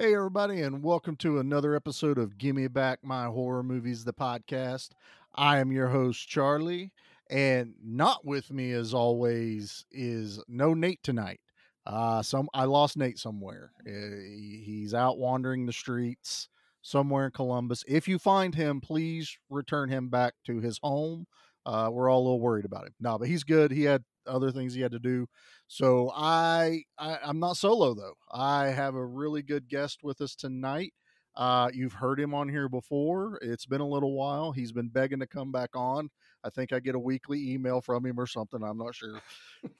Hey, everybody, and welcome to another episode of Gimme Back My Horror Movies, the podcast. I am your host, Charlie, and not with me, as always, is no Nate tonight. Uh, some I lost Nate somewhere. Uh, he- he's out wandering the streets somewhere in Columbus. If you find him, please return him back to his home. Uh, we're all a little worried about him. No, but he's good. He had other things he had to do. So I, I I'm not solo though. I have a really good guest with us tonight. Uh, you've heard him on here before. It's been a little while. He's been begging to come back on. I think I get a weekly email from him or something. I'm not sure.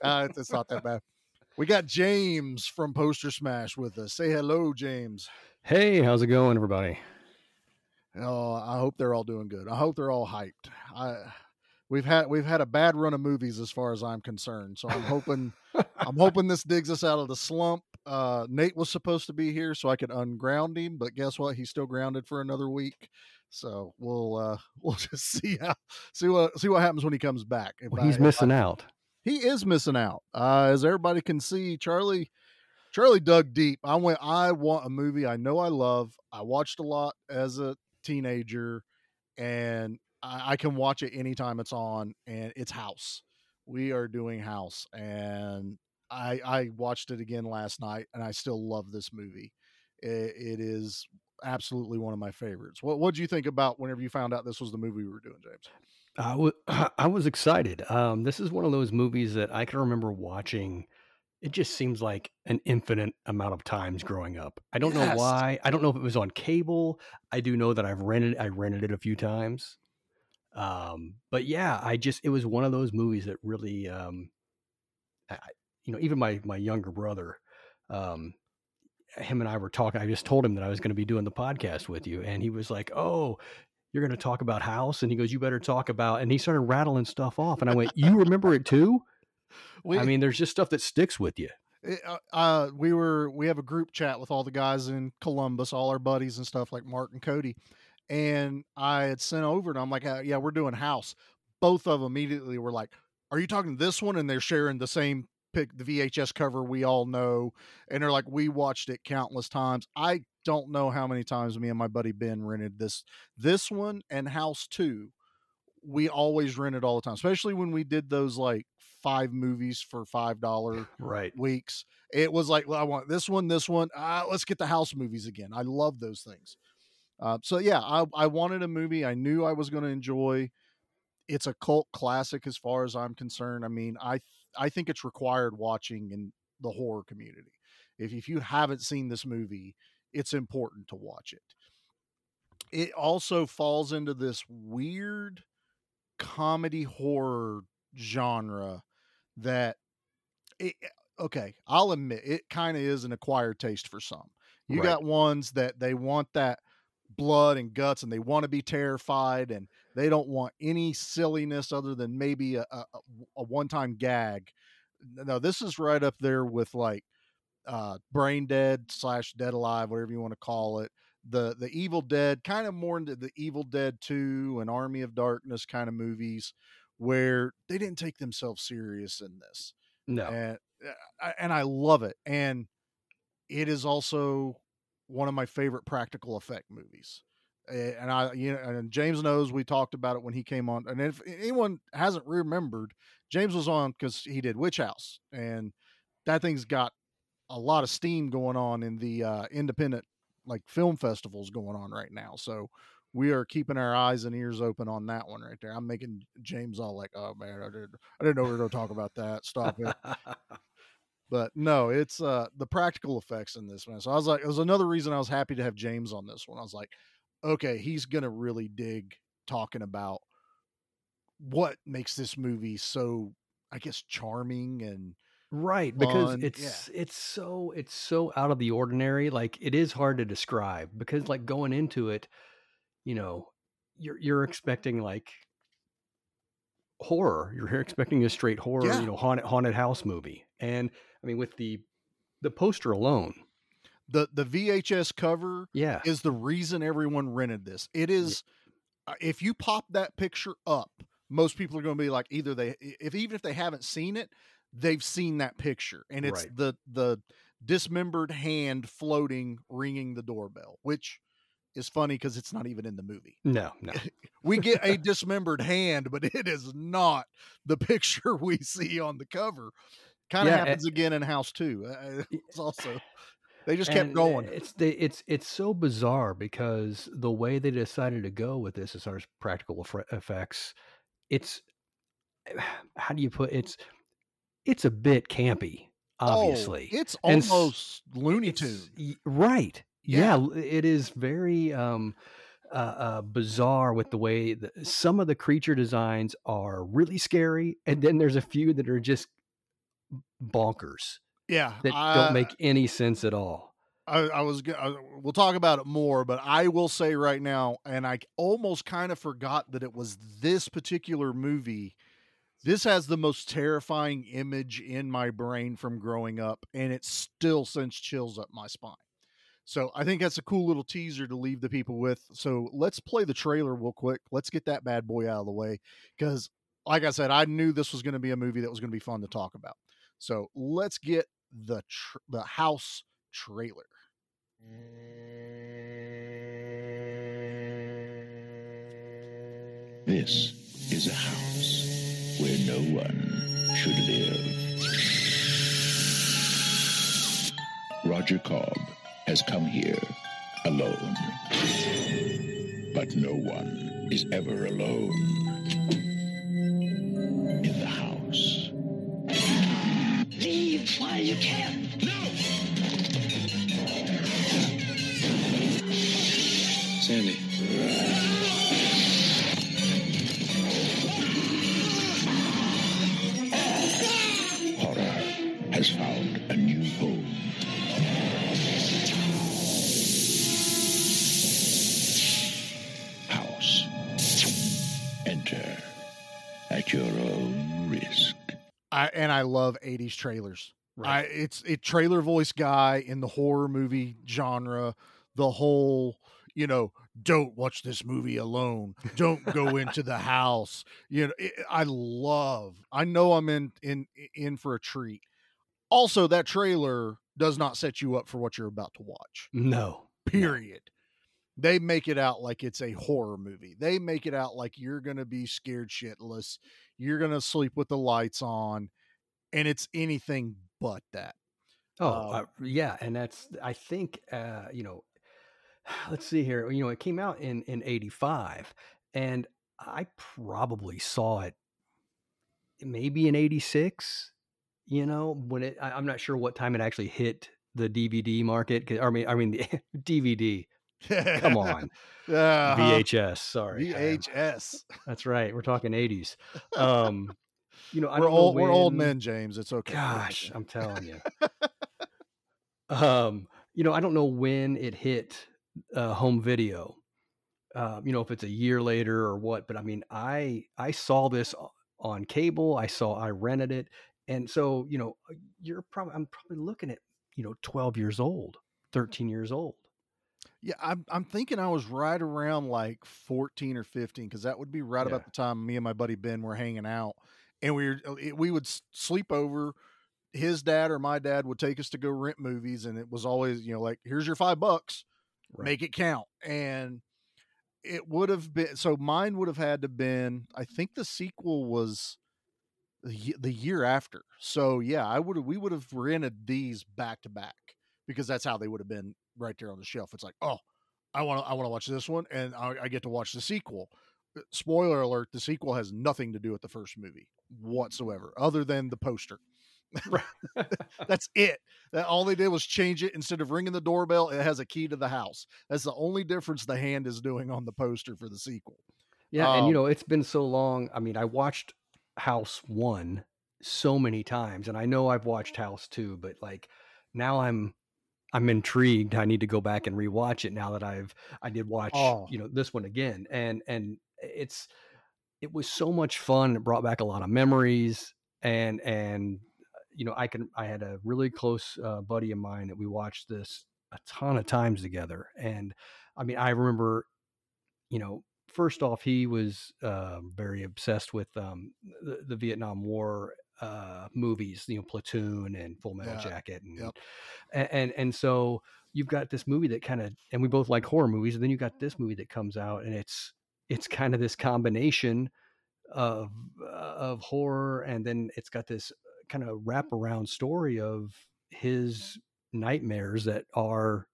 Uh, it's, it's not that bad. We got James from Poster Smash with us. Say hello, James. Hey, how's it going, everybody? Oh, I hope they're all doing good. I hope they're all hyped. I we've had we've had a bad run of movies as far as I'm concerned. So I'm hoping I'm hoping this digs us out of the slump. Uh, Nate was supposed to be here so I could unground him, but guess what? He's still grounded for another week. So we'll uh, we'll just see how see what see what happens when he comes back. Well, I- he's if I- missing out. he is missing out. Uh, as everybody can see, Charlie Charlie dug deep. I went, I want a movie I know I love. I watched a lot as a teenager, and I, I can watch it anytime it's on, and it's House. We are doing House, and I I watched it again last night, and I still love this movie. It, it is absolutely one of my favorites. What what do you think about whenever you found out this was the movie we were doing, James? I wa- I was excited. Um, this is one of those movies that I can remember watching. It just seems like an infinite amount of times growing up. I don't Yes. know why. I don't know if it was on cable. I do know that I've rented. I rented it a few times. Um, but yeah, I just it was one of those movies that really, um, I, you know, even my my younger brother, um, him and I were talking. I just told him that I was going to be doing the podcast with you, and he was like, "Oh, you're going to talk about House?" And he goes, "You better talk about." And he started rattling stuff off, and I went, "You remember it too?" We, I mean, there's just stuff that sticks with you. it, uh, uh, we were we have a group chat with all the guys in Columbus, all our buddies and stuff like Mark and Cody, and I had sent over and I'm like, uh, yeah, we're doing House. Both of them immediately were like, "Are you talking this one?" And they're sharing the same pick, the VHS cover we all know, and they're like, "We watched it countless times." I don't know how many times me and my buddy Ben rented this this one and House Two. We always rented all the time, especially when we did those like five movies for five dollar Right. weeks. It was like, well, I want this one, this one. Uh, let's get the house movies again. I love those things. Uh, so yeah, I, I wanted a movie I knew I was going to enjoy. It's a cult classic as far as I'm concerned. I mean, I th- I think it's required watching in the horror community. If if you haven't seen this movie, it's important to watch it. It also falls into this weird comedy horror genre that it, okay, I'll admit it kind of is an acquired taste for some. You Right. got ones that they want that blood and guts and they want to be terrified and they don't want any silliness other than maybe a, a, a one-time gag. No, this is right up there with like uh brain dead slash dead alive, whatever you want to call it. The the Evil Dead, kind of more into the Evil Dead 2 and Army of Darkness kind of movies where they didn't take themselves serious in this No. and uh, and I love it. And it is also one of my favorite practical effect movies. And I, you know, and James knows we talked about it when he came on. And if anyone hasn't remembered, James was on because he did Witch House, and that thing's got a lot of steam going on in the uh, independent like film festivals going on right now. So we are keeping our eyes and ears open on that one right there. I'm making James all like, "Oh man, I didn't, I didn't know we were going to talk about that. Stop it." but no, it's uh the practical effects in this one. So I was like, it was another reason I was happy to have James on this one. I was like, okay, he's gonna really dig talking about what makes this movie so, I guess, charming and right because fun, yeah. it's it's so it's so out of the ordinary like it is hard to describe because like going into it you know you're you're expecting like horror you're expecting a straight horror Yeah. you know haunted haunted house movie and i mean with the the poster alone the the VHS cover yeah is the reason everyone rented this. It is uh, if you pop that picture up, most people are going to be like either they if even if they haven't seen it, they've seen that picture and it's Right. the the dismembered hand floating, ringing the doorbell, which is funny because it's not even in the movie. No, no. We get a dismembered hand, but it is not the picture we see on the cover. Kind of Yeah, happens again in House Two. Uh, It's also they just kept going. It's they, it's it's so bizarre because the way they decided to go with this as far as practical effects, it's how do you put it's it's a bit campy, obviously. oh, it's And almost Looney It's- Tune. right? Yeah. Yeah. it is very um, uh, uh, bizarre with the way some of the creature designs are really scary, and then there's a few that are just bonkers Yeah, that I- don't make any sense at all. I, I was. I, uh, we'll talk about it more, but I will say right now, and I almost kind of forgot that it was this particular movie. This has the most terrifying image in my brain from growing up, and it still sends chills up my spine. So I think that's a cool little teaser to leave the people with. So let's play the trailer real quick. Let's get that bad boy out of the way because, like I said, I knew this was going to be a movie that was going to be fun to talk about. So let's get the tr- the house trailer. This is a house where no one should live. Roger Cobb has come here alone. But no one is ever alone Leave while you can. Sandy. Horror has found a new home. House. Enter at your own risk. I and I love 80s trailers. I it's a trailer voice guy in the horror movie genre, the whole, you know, don't watch this movie alone. Don't go into the house. You know, it, I love. I know I'm in in in for a treat. Also, that trailer does not set you up for what you're about to watch. No. Period. They make it out like it's a horror movie. They make it out like you're going to be scared shitless. You're going to sleep with the lights on and it's anything but that. Oh, Um, uh, yeah, and that's I think uh, you know, let's see here. You know, it came out in in '85, and I probably saw it maybe in '86. You know, when it I, I'm not sure what time it actually hit the DVD market. I mean, I mean the DVD. Come on, Uh-huh. VHS. Sorry, VHS. that's right. We're talking '80s. Um, you know, I We're don't know old, we're old men, James. It's okay. Gosh. I'm telling you. um, you know, I don't know when it hit uh, home video. Um, you know, if it's a year later or what, but I mean, I I saw this on cable. I saw I rented it, and so you know, uh, you're probably I'm probably looking at you know 12 years old, 13 years old. Yeah, I'm I'm thinking I was right around like 14 or 15 because that would be right Yeah. about the time me and my buddy Ben were hanging out, and we were we would sleep over. His dad or my dad would take us to go rent movies, and it was always you know like here's your five bucks, Right. make it count, and it would have been so mine would have had to been I think the sequel was the, the year after. So yeah, I would we would have rented these back to back because that's how they would have been right there on the shelf. It's like, oh, I want to I want to watch this one, and I, I get to watch the sequel. Uh, Spoiler alert: the sequel has nothing to do with the first movie whatsoever, other than the poster. That's it. That all they did was change it. Instead of ringing the doorbell, it has a key to the house. That's the only difference the hand is doing on the poster for the sequel. Yeah, and you Um, know, it's been so long. I mean, I watched House 1 so many times and I know I've watched House 2, but like now I'm I'm intrigued. I need to go back and rewatch it now that I've I did watch, Oh. you know, this one again. And and it's it was so much fun. It brought back a lot of memories and and you know, I can I had a really close uh, buddy of mine that we watched this a ton of times together and I mean, I remember you know, first off, he was uh, very obsessed with um, the, the Vietnam War uh, movies, you know, Platoon and Full Metal Yeah, Jacket, and, yep. and and and so you've got this movie that kind of, and we both like horror movies, and then you got this movie that comes out, and it's it's kind of this combination of uh, of horror, and then it's got this kind of wraparound story of his nightmares that are,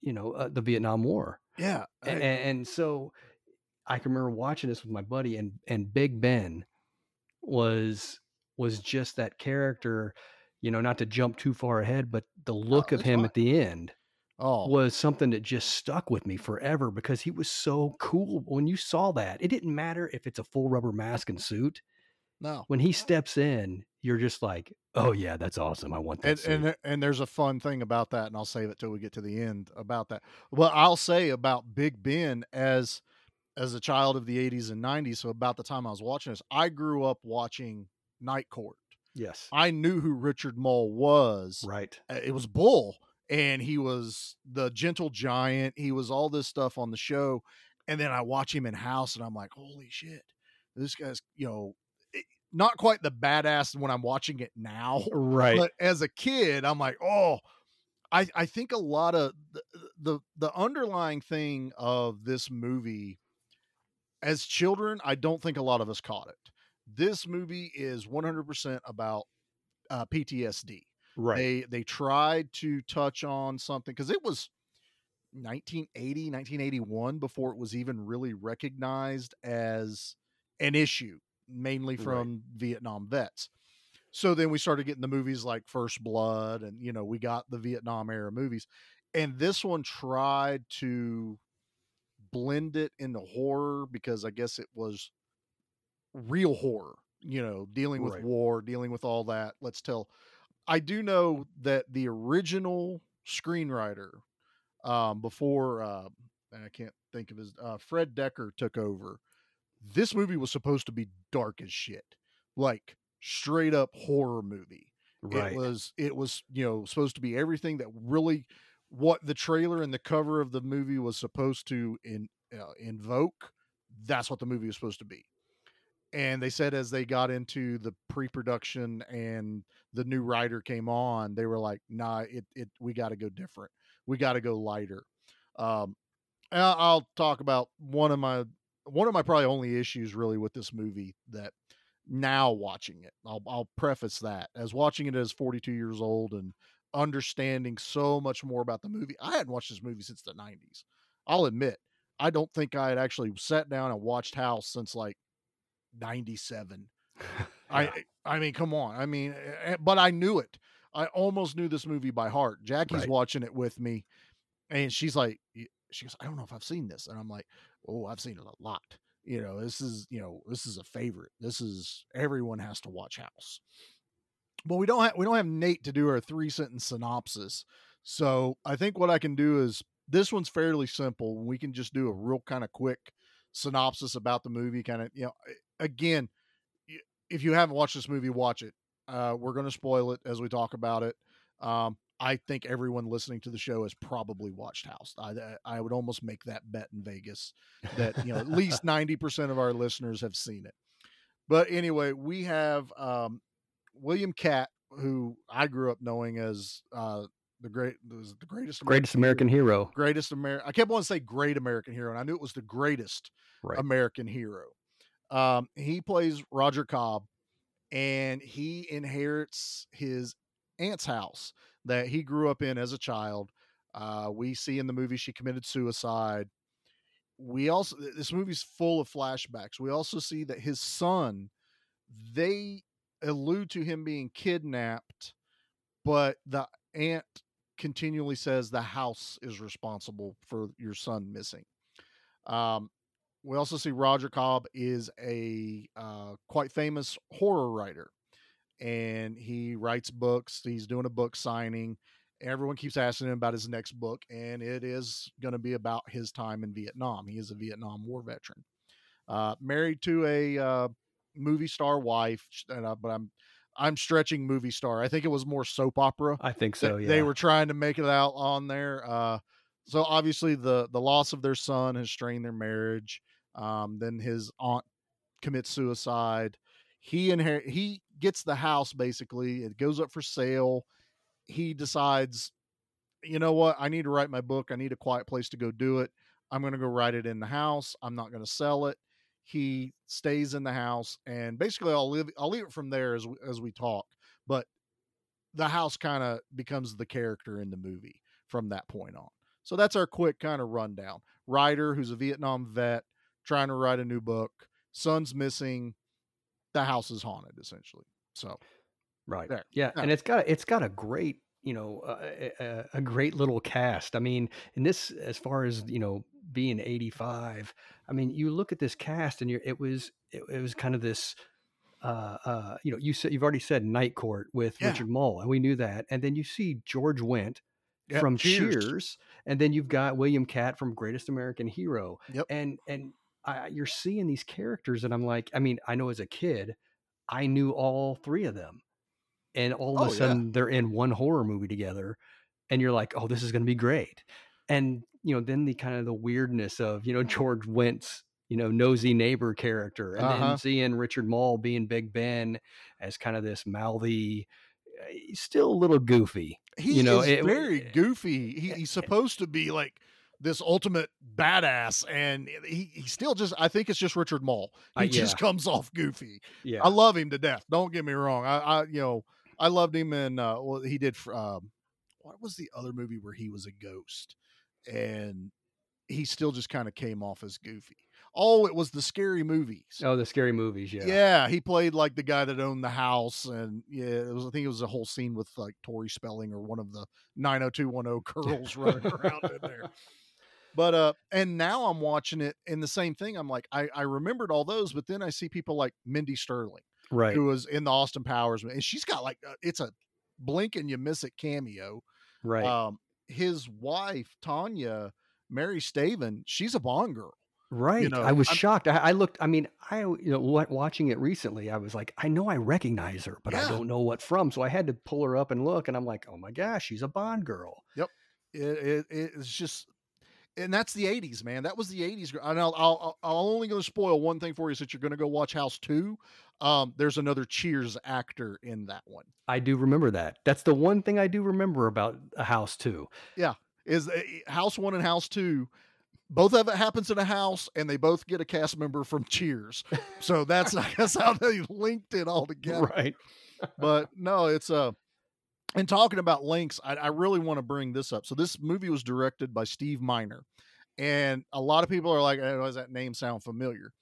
you know, uh, the Vietnam War Yeah. I- and, and so I can remember watching this with my buddy, and and Big Ben was was just that character. You know, not to jump too far ahead, but the look of him fine. at the end oh, was something that just stuck with me forever because he was so cool. When you saw that, it didn't matter if it's a full rubber mask and suit. no. When he steps in, you're just like, "Oh yeah, that's awesome! I want that." and suit." and and there's a fun thing about that, and I'll save it till we get to the end about that. Well, I'll say about Big Ben as as a child of the 80s and 90s. So about the time I was watching this, I grew up watching Night Court. yes, I knew who Richard Moll was. right. It was Bull, and he was the Gentle Giant. He was all this stuff on the show, and then I watch him in House, and I'm like, holy shit, this guy's you know. Not quite the badass when I'm watching it now, Right. but as a kid i'm like oh i i think a lot of the the, the underlying thing of this movie as children i don't think a lot of us caught it this movie is 100% about uh, ptsd right. they they tried to touch on something because it was 1980 1981 before it was even really recognized as an issue mainly Right. from vietnam vets so then we started getting the movies like first blood and you know we got the vietnam era movies and this one tried to blend it into horror because i guess it was real horror you know dealing with Right. war dealing with all that let's tell I do know that the original screenwriter, um, before uh, I can't think of his uh, Fred Dekker took over. This movie was supposed to be dark as shit, like straight up horror movie. right. It was it was you know supposed to be everything that really what the trailer and the cover of the movie was supposed to in uh, invoke. That's what the movie was supposed to be. And they said as they got into the pre-production and the new writer came on, they were like, "Nah, it it we got to go different. We got to go lighter." Um, I'll talk about one of my one of my probably only issues really with this movie that now watching it, I'll I'll preface that as watching it as 42 years old and understanding so much more about the movie. I hadn't watched this movie since the 90s. I'll admit, I don't think I had actually sat down and watched House since like 97. Yeah. I I mean, come on. I mean, but I knew it. I almost knew this movie by heart. Jackie's Right. watching it with me, and she's like, she goes, I don't know if I've seen this, and I'm like, oh, I've seen it a lot. You know, this is you know, this is a favorite. This is everyone has to watch House. But we don't have we don't have Nate to do our three sentence synopsis. So I think what I can do is this one's fairly simple. We can just do a real kind of quick synopsis about the movie. Kind of you know, again, if you haven't watched this movie, watch it. Uh, we're going to spoil it as we talk about it. Um, I think everyone listening to the show has probably watched House. I, I would almost make that bet in Vegas that you know at least ninety percent of our listeners have seen it. But anyway, we have um, William Katt, who I grew up knowing as uh, the great, the greatest, Greatest American hero. greatest American. I kept wanting to say great American hero, and I knew it was the greatest Right. American hero. Um, he plays Roger Cobb, and he inherits his aunt's house that he grew up in as a child. Uh, we see in the movie she committed suicide. We also this movie's full of flashbacks. We also see that his son, they allude to him being kidnapped, but the aunt continually says the house is responsible for your son missing. Um, we also see Roger Cobb is a uh, quite famous horror writer, and he writes books. He's doing a book signing. Everyone keeps asking him about his next book, and it is going to be about his time in Vietnam. He is a Vietnam War veteran, uh, married to a uh, movie star wife, and, uh, but I'm I'm stretching movie star. I think it was more soap opera I think so. Yeah. they were trying to make it out on there. Uh, so obviously the the loss of their son has strained their marriage. Um, then his aunt commits suicide. he inherit he gets the house basically. It goes up for sale. He decides, you know what? I need to write my book. I need a quiet place to go do it. I'm going to go write it in the house. I'm not going to sell it. He stays in the house, and basically, I'll live. I'll leave it from there as we, as we talk. But the house kind of becomes the character in the movie from that point on. So that's our quick kind of rundown. Writer who's a Vietnam vet trying to write a new book. Son's missing. The house is haunted, essentially. So Right. There. Yeah, and it's got it's got a great you know uh, a, a, great little cast. I mean, in this as far as you know being eighty five, I mean, you look at this cast and you're it was it, it was kind of this. Uh, uh, you know, you said you've already said Night Court with Yeah. Richard Moll, and we knew that. And then you see George Wendt Yep, from Cheers. Cheers. and then you've got William Katt from Greatest American Hero. Yep. And and I, you're seeing these characters, and I'm like, I mean, I know as a kid, I knew all three of them, and all of Oh, a yeah. sudden they're in one horror movie together, and you're like, oh, this is going to be great. And you know, then the kind of the weirdness of you know George Wendt's you know nosy neighbor character, and Uh-huh. then seeing Richard Moll being Big Ben as kind of this mouthy. uh, still a little goofy, he You know, is it- very goofy. He, he's supposed to be like this ultimate badass, and he, he still just. I think it's just Richard Moll. He Uh, just comes off goofy. yeah. I love him to death. Don't get me wrong. I, I you know, I loved him and Uh, well, he did. Um, what was the other movie where he was a ghost, and he still just kind of came off as goofy. Oh, it was the scary movies. Oh, the scary movies, yeah. Yeah. he played like the guy that owned the house, and yeah, it was. I think it was a whole scene with like Tori Spelling or one of the nine hundred two one zero curls running around in there. But uh, and now I'm watching it, and the same thing. I'm like, I I remembered all those, but then I see people like Mindy Sterling, Right. who was in the Austin Powers, and she's got like uh, it's a blink and you miss it cameo. Right. Um, his wife Tanya, Mary Stävin, she's a Bond girl. right. know, I was I'm- shocked. I, I looked, I mean, I, you know, wa- watching it recently, I was like, I know I recognize her, but I don't know what from. So I had to pull her up and look, and I'm like, oh my gosh, she's a Bond girl. Yep. It, it it's just, and that's the '80s, man. That was the '80s. And I'll I'll, I'll only going to spoil one thing for you since you're going to go watch House Two. Um, there's another Cheers actor in that one. I do remember that. That's the one thing I do remember about a house yeah Is uh, House One and House Two. Both of it happens in a house, and they both get a cast member from Cheers. So that's I guess how they linked it all together. Right. but no, it's uh and talking about links, I, I really want to bring this up. So this movie was directed by Steve Miner, and a lot of people are like, oh, "Does that name sound familiar?"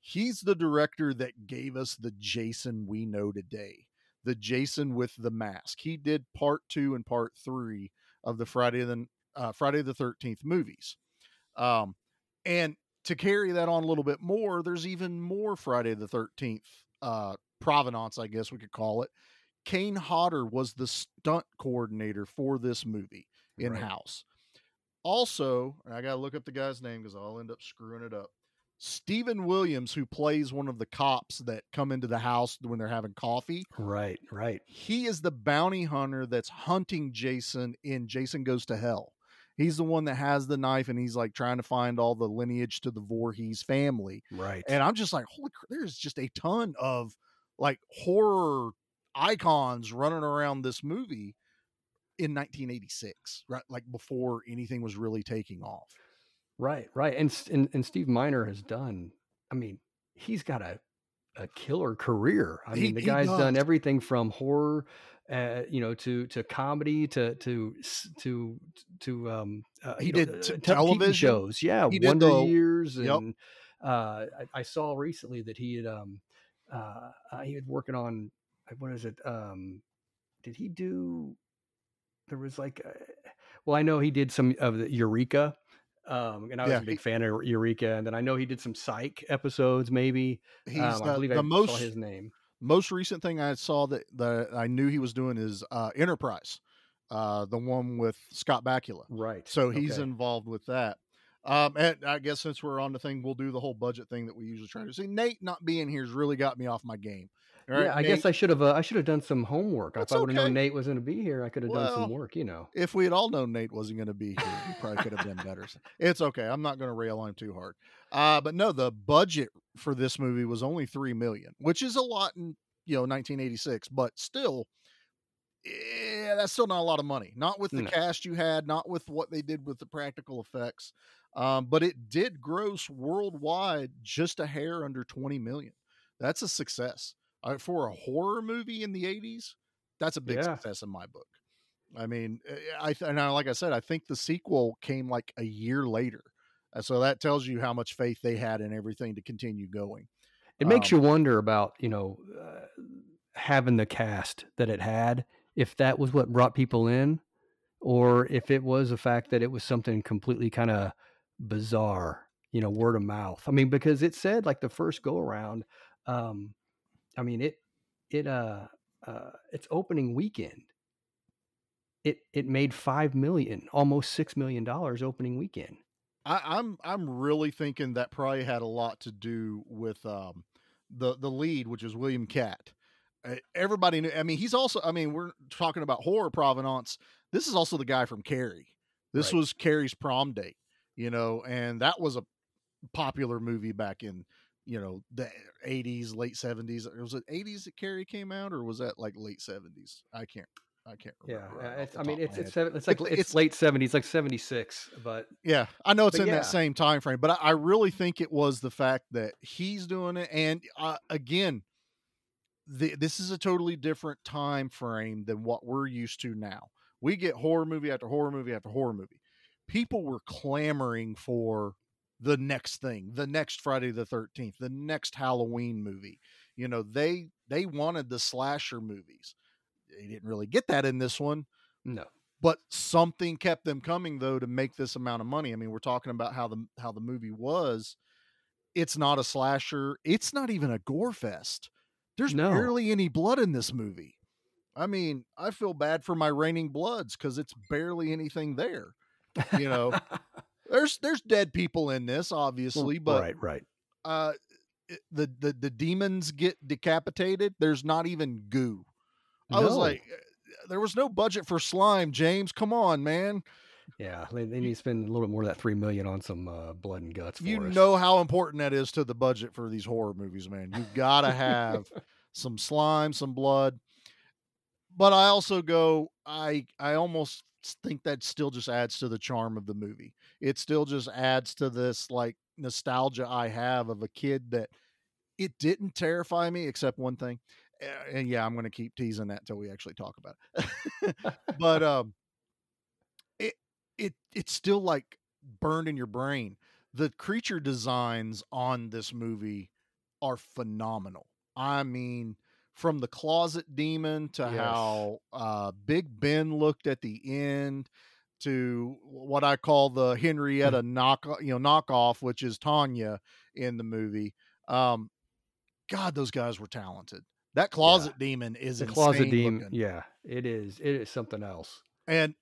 He's the director that gave us the Jason we know today, the Jason with the mask. He did part two and part three of the Friday the uh, Friday the Thirteenth movies, um, and to carry that on a little bit more, there's even more Friday the Thirteenth uh, provenance, I guess we could call it. Kane Hodder was the stunt coordinator for this movie in house. Also, I got to look up the guy's name because I'll end up screwing it up. Steven Williams, who plays one of the cops that come into the house when they're having coffee, Right. Right. he is the bounty hunter that's hunting Jason in Jason Goes to Hell. He's the one that has the knife and he's like trying to find all the lineage to the Voorhees family. Right. And I'm just like, holy, there's just a ton of like horror icons running around this movie in 1986, right? Like before anything was really taking off. Right, right, and and, and Steve Miner has done. I mean, he's got a a killer career. I He- mean, the he guy's done everything from horror, uh, you know, to to comedy, to to to to um. Uh, He you know, did uh, t- TV television. shows. Yeah, He did Wonder the- Years, Yep. and uh, I, I saw recently that he had um, uh, uh, he had working on uh, what is it? Um, did he do? There was like, uh, well, I know he did some of the Eureka. Um, and I was Yeah, a big he- fan of Eureka, and then I know he did some Psych episodes, maybe. He's um, I the, believe the I most saw his name. most recent thing I saw that that I knew he was doing is uh, Enterprise, uh, the one with Scott Bakula. Right. So he's okay. involved with that. Um, and I guess since we're on the thing, we'll do the whole budget thing that we usually try to see. Nate not being here's really got me off my game. All right, yeah, I guess I should have. Uh, I should have done some homework. That's if I would have okay. known Nate was going to be here, I could have done some work. You know. if we had all known Nate wasn't going to be here, we probably could have been better. It's okay. I'm not going to rail on him too hard. Uh, but no, the budget for this movie was only 3 million, which is a lot in, you know, 1986, but still yeah, that's still not a lot of money. Not with the No. cast you had, not with what they did with the practical effects. Um, but it did gross worldwide just a hair under 20 million. That's a success. Uh, for a horror movie in the 80s, that's a big Yeah. success in my book. I mean, uh, I th- and I, like I said, I think the sequel came like a year later. Uh, So that tells you how much faith they had in everything to continue going. It makes Um, you wonder about, you know, uh, having the cast that it had, if that was what brought people in, or if it was the fact that it was something completely kind of bizarre, you know, word of mouth. I mean, because it said like the first go around, um, I mean, it, it, uh, uh, its opening weekend, it, it made 5 million, almost $6 million opening weekend. I, I'm I'm really thinking that probably had a lot to do with um, the the lead, which is William Katt. Uh, everybody knew. I mean, he's also. I mean, we're talking about horror provenance. This is also the guy from Carrie. This Right. was Carrie's prom date. You know, and that was a popular movie back in you know the 80s, late 70s. Was it 80s that Carrie came out, or was that like late 70s? I can't. I can't Yeah, remember. uh, right off it's, the I mean, it's it's, seven, it's like It's- it's, late seventies, like seventy six. But Yeah, I know it's in yeah. that same time frame, but I, I really think it was the fact that he's doing it, and uh, again, the, this is a totally different time frame than what we're used to now. We get horror movie after horror movie after horror movie. People were clamoring for the next thing, the next Friday the Thirteenth, the next Halloween movie. You know, they they wanted the slasher movies. They didn't really get that in this one no, but something kept them coming though to make this amount of money. I mean, we're talking about how the how the movie was. It's not a slasher. It's not even a gore fest. There's No. barely any blood in this movie. I mean, I feel bad for my raining bloods because it's barely anything there. You know, there's there's dead people in this, obviously, but right, right. uh, the the the demons get decapitated. There's not even goo. I was like, uh, there was no budget for slime, James. Come on, man. Yeah, they, they need to spend a little bit more of that three million on some uh, blood and guts. For You us. know how important that is to the budget for these horror movies, man. You gotta have some slime, some blood. But I also go, I I almost think that still just adds to the charm of the movie. It still just adds to this like nostalgia I have of a kid that it didn't terrify me except one thing. Uh, And yeah, I'm going to keep teasing that until we actually talk about it. but um it it it's still like burned in your brain. The creature designs on this movie are phenomenal. I mean, from the closet demon to Yes. how uh Big Ben looked at the end to what I call the Henrietta knock you know knockoff, which is Tanya in the movie. Um God, those guys were talented. That closet demon is the closet demon. looking. Yeah, it is. It is something else. And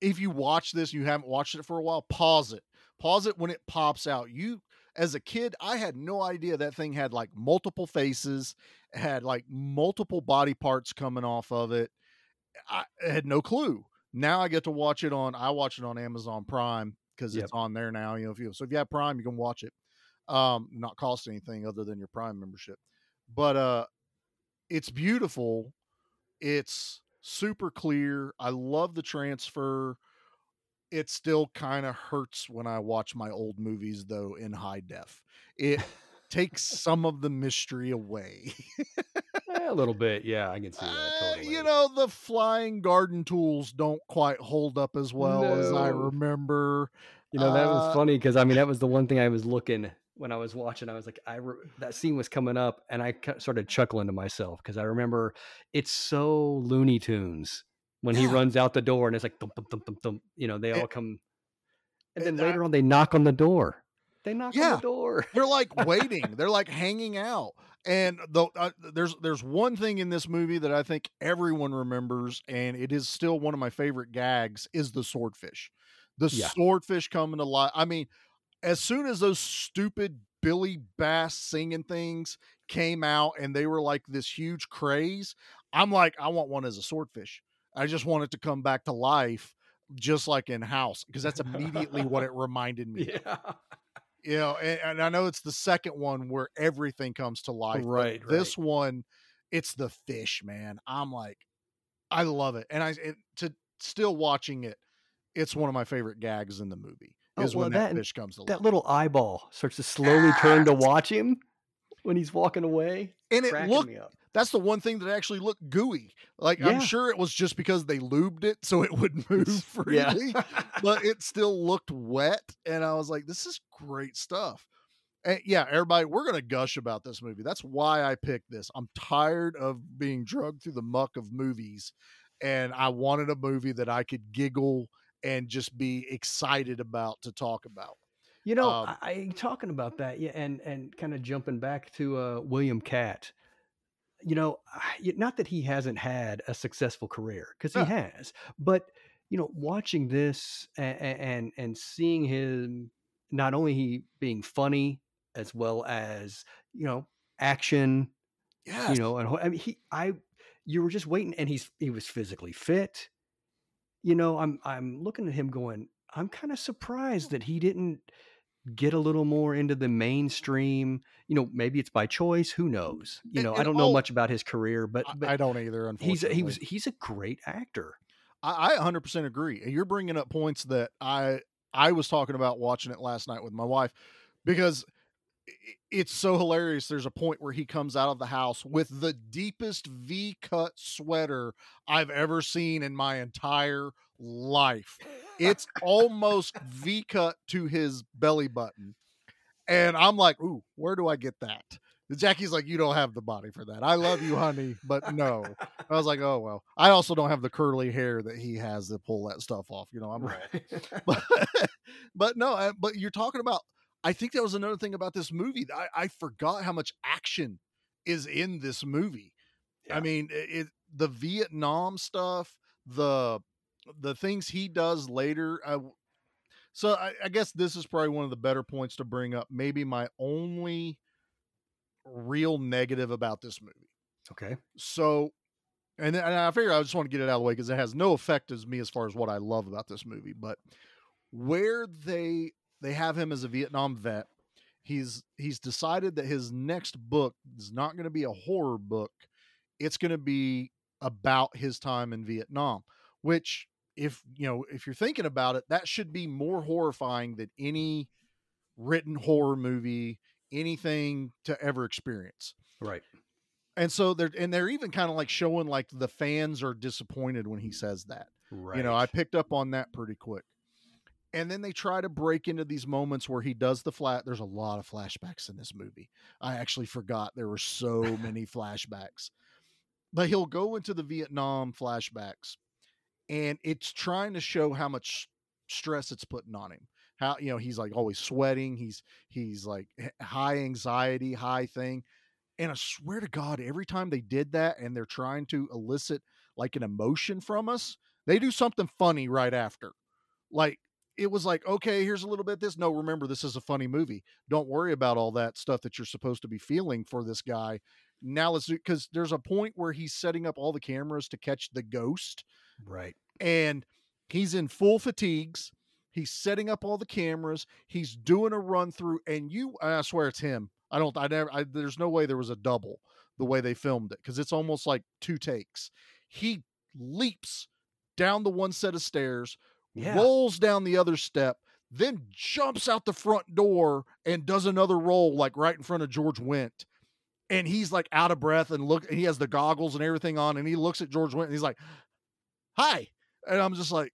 if you watch this, you haven't watched it for a while, pause it. Pause it when it pops out. You, as a kid, I had no idea that thing had like multiple faces, had like multiple body parts coming off of it. I had no clue. Now I get to watch it on. I watch it on Amazon Prime because Yep. it's on there now. You know, if you so if you have Prime, you can watch it. Um, not cost anything other than your Prime membership. But uh, it's beautiful. It's super clear. I love the transfer. It still kind of hurts when I watch my old movies though in high def. It takes some of the mystery away. Eh, a little bit. Yeah, I can see that. Uh, you know, the flying garden tools don't quite hold up as well as I remember. You know that Uh, was funny because I mean that was the one thing I was looking when I was watching. I was like, I re- that scene was coming up, and I started chuckling to myself because I remember it's so Looney Tunes when he runs out the door and it's like thump thump thump thump thump. You know they It- all come, and then I- later on they knock on the door. They knock on Yeah. the door. they're like waiting they're like hanging out and the, uh, there's there's one thing in this movie that i think everyone remembers and it is still one of my favorite gags is the swordfish the Yeah. swordfish coming to life i mean as soon as those stupid billy bass singing things came out and they were like this huge craze i'm like i want one as a swordfish i just want it to come back to life just like in house because that's immediately what it reminded me of. Yeah. you know, and, and I know it's the second one where everything comes to life. but Right, This one, it's the fish, man. I'm like, I love it, and I it, to still watching it. It's one of my favorite gags in the movie. Oh, Is well, when that, that- fish comes to life. That little eyeball starts to slowly turn to watch him when he's walking away. and it looked me up. That's the one thing that actually looked gooey. Like Yeah. I'm sure it was just because they lubed it so it would move freely, but it still looked wet. And I was like, this is great stuff. And yeah, everybody, we're gonna gush about this movie. That's why I picked this. I'm tired of being drugged through the muck of movies, and I wanted a movie that I could giggle and just be excited about to talk about. You know, Um, I, I talking about that, yeah, and and kind of jumping back to uh, William Katt. You know, not that he hasn't had a successful career because he Yeah. has, but you know, watching this and and and seeing him not only he being funny as well as you know action, Yes. you know, and I mean he I you were just waiting, and he's he was physically fit. You know, I'm I'm looking at him going, I'm kind of surprised that he didn't get a little more into the mainstream. You know, maybe it's by choice. Who knows? You And- know, I don't know all- much about his career, but, I- but I don't either. he's Unfortunately, he was he's a great actor. I, I 100% agree. You're bringing up points that I I was talking about watching it last night with my wife because it's so hilarious. There's a point where he comes out of the house with the deepest V cut sweater I've ever seen in my entire life. It's almost V cut to his belly button. And I'm like, ooh, where do I get that? Jackie's like, you don't have the body for that. I love you, honey, but no. I was like, oh well. I also don't have the curly hair that he has to pull that stuff off. You know, I'm but but no, but you're talking about. I think that was another thing about this movie. I, I forgot how much action is in this movie. I mean, it the Vietnam stuff, the the things he does later. I, so I, I guess this is probably one of the better points to bring up. Maybe my only real negative about this movie. okay. So, and, and I figure I just want to get it out of the way because it has no effect as me as far as what I love about this movie. But where they they have him as a Vietnam vet, he's he's decided that his next book is not going to be a horror book. It's going to be about his time in Vietnam, which if you know if you're thinking about it, that should be more horrifying than any written horror movie, anything to ever experience. Right. and so they're and they're even kind of like showing like the fans are disappointed when he says that. Right. you know i picked up on that pretty quick. And then they try to break into these moments where he does the flat there's a lot of flashbacks in this movie. I actually forgot there were so many flashbacks. But he'll go into the vietnam flashbacks and it's trying to show how much stress it's putting on him how you know he's like always sweating he's he's like high anxiety high thing and I swear to God, every time they did that and they're trying to elicit like an emotion from us, they do something funny right after. Like it was like, okay, here's a little bit of this. No, remember, this is a funny movie. Don't worry about all that stuff that you're supposed to be feeling for this guy. Now let's do because there's a point where he's setting up all the cameras to catch the ghost right. and he's in full fatigues. He's setting up all the cameras. He's doing a run through, and you, I swear it's him. I don't, I never, I, there's no way there was a double the way they filmed it because it's almost like two takes. He leaps down the one set of stairs, Yeah. rolls down the other step, then jumps out the front door and does another roll like right in front of George Wendt. And he's like out of breath and look, and he has the goggles and everything on, and he looks at George Wendt and he's like, "Hi," and I'm just like,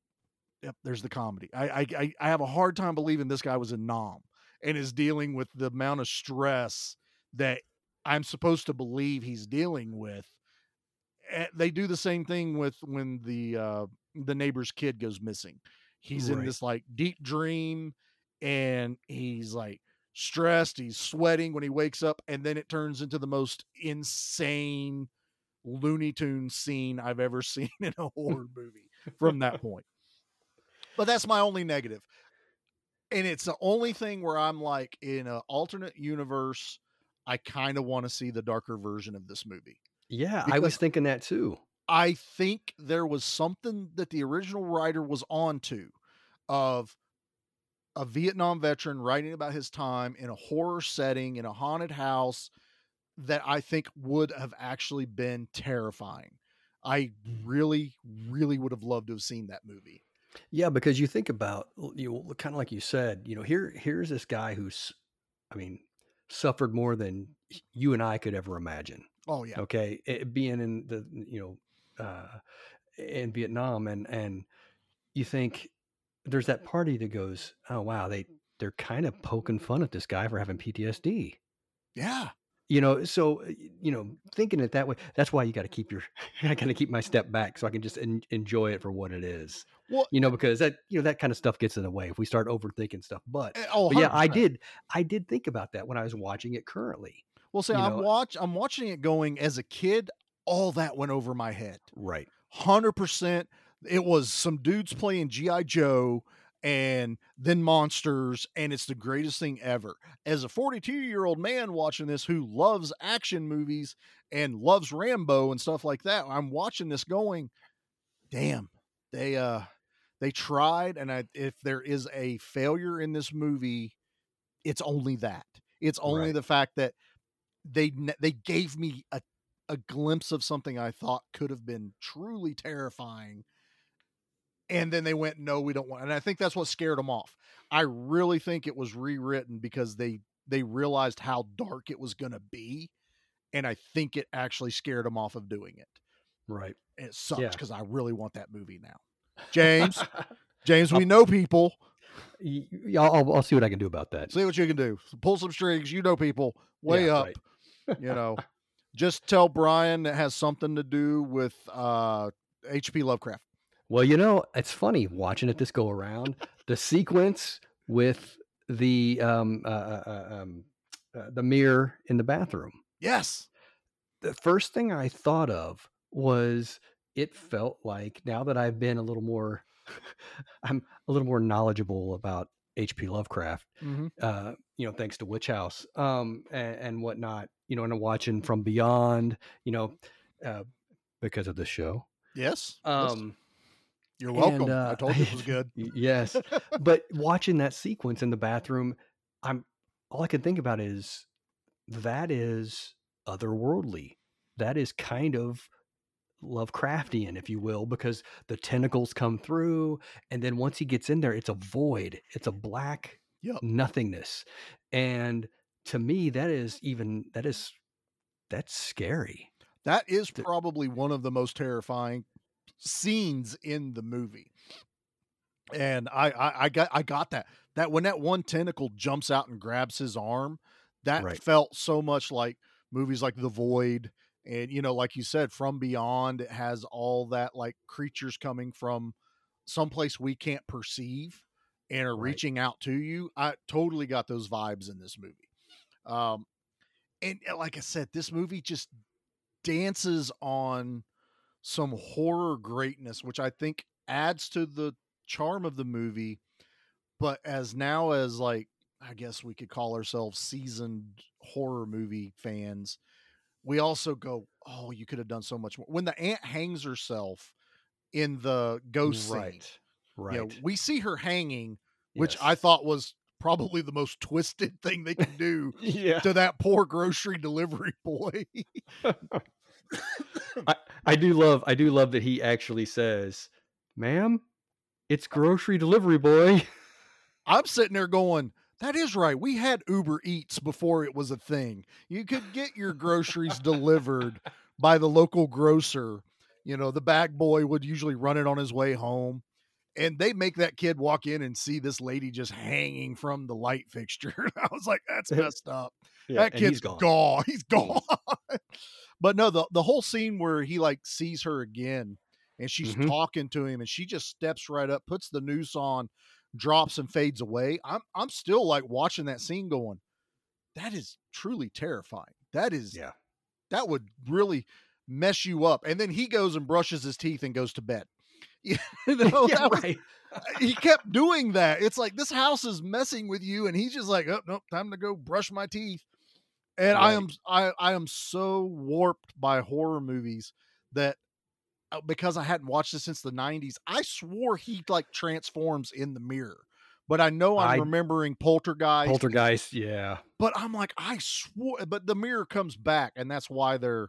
"Yep, there's the comedy." I I I- I have a hard time believing this guy was a nom and is dealing with the amount of stress that I'm supposed to believe he's dealing with. Eh, They do the same thing with when the uh, the neighbor's kid goes missing. He's in this like deep dream, and he's like stressed. He's sweating when he wakes up, and then it turns into the most insane Looney Tune scene I've ever seen in a horror movie from that point. But that's my only negative. And it's the only thing where I'm like, in an alternate universe, I kind of want to see the darker version of this movie. Yeah, I was thinking that too. I think there was something that the original writer was onto of a Vietnam veteran writing about his time in a horror setting in a haunted house that I think would have actually been terrifying. I really, really would have loved to have seen that movie. Yeah, because you think about you know, kind of like you said, you know, here here's this guy who's, I mean, suffered more than you and I could ever imagine. Oh yeah, Okay, it, being in the you know, uh, in Vietnam, and and you think there's that party that goes, oh wow, they they're kind of poking fun at this guy for having PTSD. yeah, You know, so uh, you know, thinking it that way, that's why you got to keep your, I got to keep my step back so I can just en- enjoy it for what it is. Well, You know, because that you know that kind of stuff gets in the way if we start overthinking stuff. But, eh, oh, but yeah, I did, I did think about that when I was watching it currently. Well, see, you I'm know- watch, I'm watching it going as a kid. All that went over my head. Right. Hundred percent. It was some dudes playing GI Joe and then monsters, and it's the greatest thing ever. As a 42 year old man watching this who loves action movies and loves Rambo and stuff like that, I'm watching this going, damn, they uh they tried, and I, if there is a failure in this movie, it's only that. It's only Right. the fact that they they gave me a a glimpse of something I thought could have been truly terrifying. And then they went, no, we don't want. And I think that's what scared them off. I really think it was rewritten because they they realized how dark it was going to be, and I think it actually scared them off of doing it. Right. And it sucks Yeah. because I really want that movie now. James, James, we know people. Y- y- I'll, I'll, I'll see what I can do about that. See what you can do. Pull some strings. You know people. Way Yeah, up. right. you know just tell brian it has something to do with uh hp lovecraft Well, you know, it's funny watching it this go around. The sequence with the um, uh, uh, uh, um, uh, the mirror in the bathroom. yes The first thing I thought of was it felt like now that I've been a little more, I'm a little more knowledgeable about H.P. Lovecraft. mm-hmm. uh, you know, thanks to Witch House um, and, and whatnot, you know, and watching From Beyond, you know, uh, because of the show. yes Yes. Um, you're welcome and, i uh, told you it was good yes, but watching that sequence in the bathroom, I'm all I can think about is that is otherworldly. That is kind of Lovecraftian, if you will, because the tentacles come through, and then once he gets in there, it's a void. It's a black Yep. nothingness, and to me, that is even that is that's scary. that is probably one of the most terrifying scenes in the movie and I, I i got i got that that when that one tentacle jumps out and grabs his arm that Right. felt so much like movies like the void and you know like you said from beyond it has all that like creatures coming from someplace we can't perceive and are Right. reaching out to you i totally got those vibes in this movie um and uh, like i said this movie just dances on some horror greatness which i think adds to the charm of the movie but as now as like i guess we could call ourselves seasoned horror movie fans we also go oh you could have done so much more when the aunt hangs herself in the ghost scene right, right. you know, we see her hanging which i thought was probably the most twisted thing they could do yeah. to that poor grocery delivery boy I do love I do love that he actually says, "Ma'am, it's grocery delivery boy." I'm sitting there going, that is right. We had Uber Eats before it was a thing. You could get your groceries delivered by the local grocer. You know, the bag boy would usually run it on his way home. And they make that kid walk in and see this lady just hanging from the light fixture. I was like, that's eh, messed up. that and kid's he's gone. gone. He's gone. But no, the, the whole scene where he like sees her again and she's Mhm. talking to him and she just steps right up, puts the noose on, drops and fades away. I'm I'm still like watching that scene going, that is truly terrifying. That is Yeah. that would really mess you up. And then he goes and brushes his teeth and goes to bed. You know, yeah, was- right. he kept doing that. It's like this house is messing with you, and he's just like, oh nope, time to go brush my teeth. And I am I I am so warped by horror movies that uh, because I hadn't watched this since the '90s, I swore he like transforms in the mirror. but I know I'm I- remembering Poltergeist. Poltergeist, yeah. but I'm like, I swore, but the mirror comes back, and that's why they're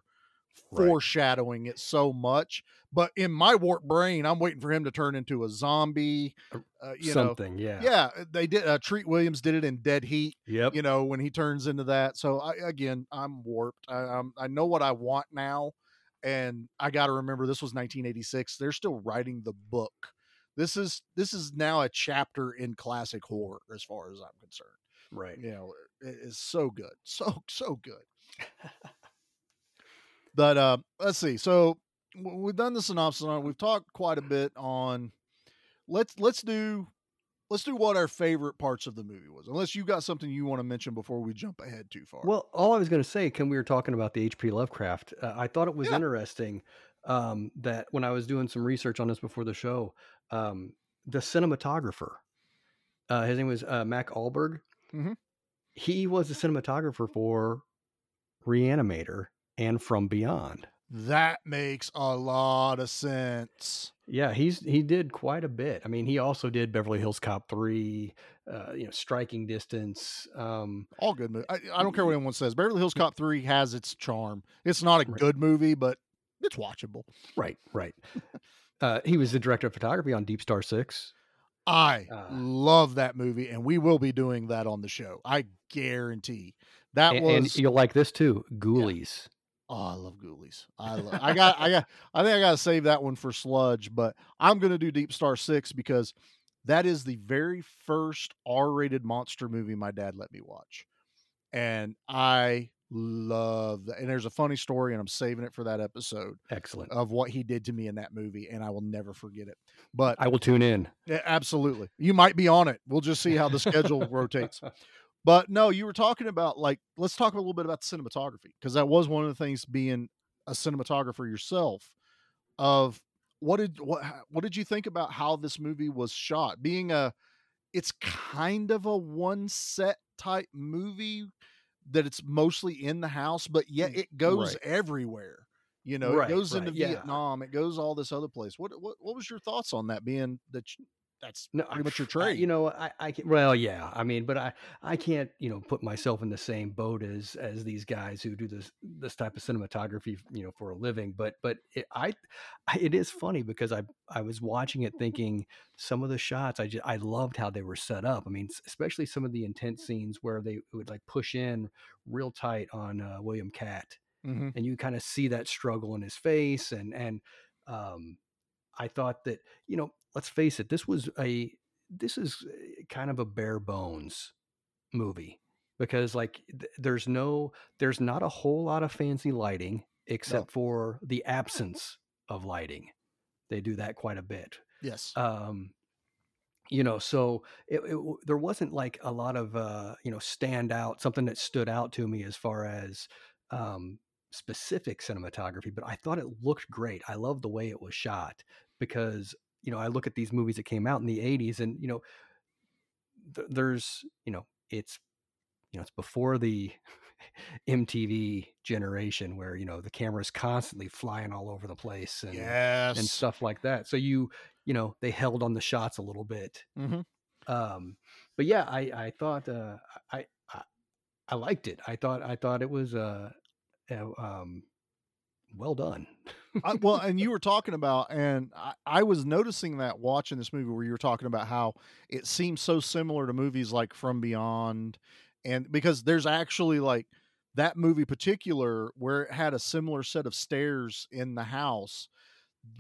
Right. foreshadowing it so much. But in my warped brain, I'm waiting for him to turn into a zombie. Uh, Uh, you know, Something, yeah. yeah, they did. Uh, Treat Williams did it in Dead Heat. Yep. You know, when he turns into that. So I, again, I'm warped. I, I'm, I know what I want now, and I got to remember this was 1986. They're still writing the book. This is this is now a chapter in classic horror, as far as I'm concerned Right. you know it is so good so so good but uh let's see so we've done the synopsis on it we've talked quite a bit on let's let's do let's do what our favorite parts of the movie was unless you got something you want to mention before we jump ahead too far Well, all I was going to say, when we were talking about the H.P. Lovecraft, uh, I thought it was Yeah. interesting um, that when I was doing some research on this before the show, um, the cinematographer, uh, his name was uh, Mac Ahlberg. Mhm. He was the cinematographer for Reanimator and From Beyond. that makes a lot of sense Yeah, he's he did quite a bit. I mean, he also did Beverly Hills Cop three, uh, you know, Striking Distance. Um, all good movie I, I don't care what anyone says beverly hills cop 3 has its charm it's not a Right. good movie but it's watchable right, right. uh, he was the director of photography on Deep Star Six. I Uh, love that movie, and we will be doing that on the show. I guarantee. That and, was. and you'll like this too, Ghoulies. Oh, I love Ghoulies. I love. I got. I got. I think I got to save that one for Sludge, but I'm going to do Deep Star Six because that is the very first R-rated monster movie my dad let me watch, and I love that. And there's a funny story, and I'm saving it for that episode Excellent. of what he did to me in that movie, and I will never forget it. But I will tune in. Yeah, absolutely. You might be on it. We'll just see how the schedule rotates. But no, you were talking about like let's talk a little bit about the cinematography because that was one of the things being a cinematographer yourself of what did what what did you think about how this movie was shot? Being a it's kind of a one set type movie that it's mostly in the house, but yet Mm, it goes right. everywhere. You know, Right, it goes right, into yeah. Vietnam, it goes all this other place. What what what was your thoughts on that? Being that that's No, pretty much your I- trade. you know, I, I can, well, yeah. I mean, but I, I can't, you know, put myself in the same boat as as these guys who do this this type of cinematography, you know, for a living. But but it, I, I, it is funny because I I was watching it thinking some of the shots I just I loved how they were set up. I mean, especially some of the intense scenes where they would like push in real tight on uh, William Katt Mhm. and you kind of see that struggle in his face and and um i thought that you know let's face it this was a this is uh, kind of a bare bones movie because like th- there's no there's not a whole lot of fancy lighting except for the absence of lighting. They do that quite a bit. Yes. um you know so it, it there wasn't like a lot of uh you know stand out something that stood out to me as far as um specific cinematography but i thought it looked great. I love the way it was shot because you know i look at these movies that came out in the 80s and you know th- there's you know it's you know it's before the mtv generation where you know the camera's constantly flying all over the place and yes. and stuff like that. So you, you know, they held on the shots a little bit. Mhm. Um, but yeah, I, I thought, uh, I, I, I liked it. I thought, I thought it was, uh, uh, um, well done. I, well, and you were talking about, and I, I was noticing that watching this movie where you were talking about how it seems so similar to movies like From Beyond, and because there's actually like that movie particular where it had a similar set of stairs in the house.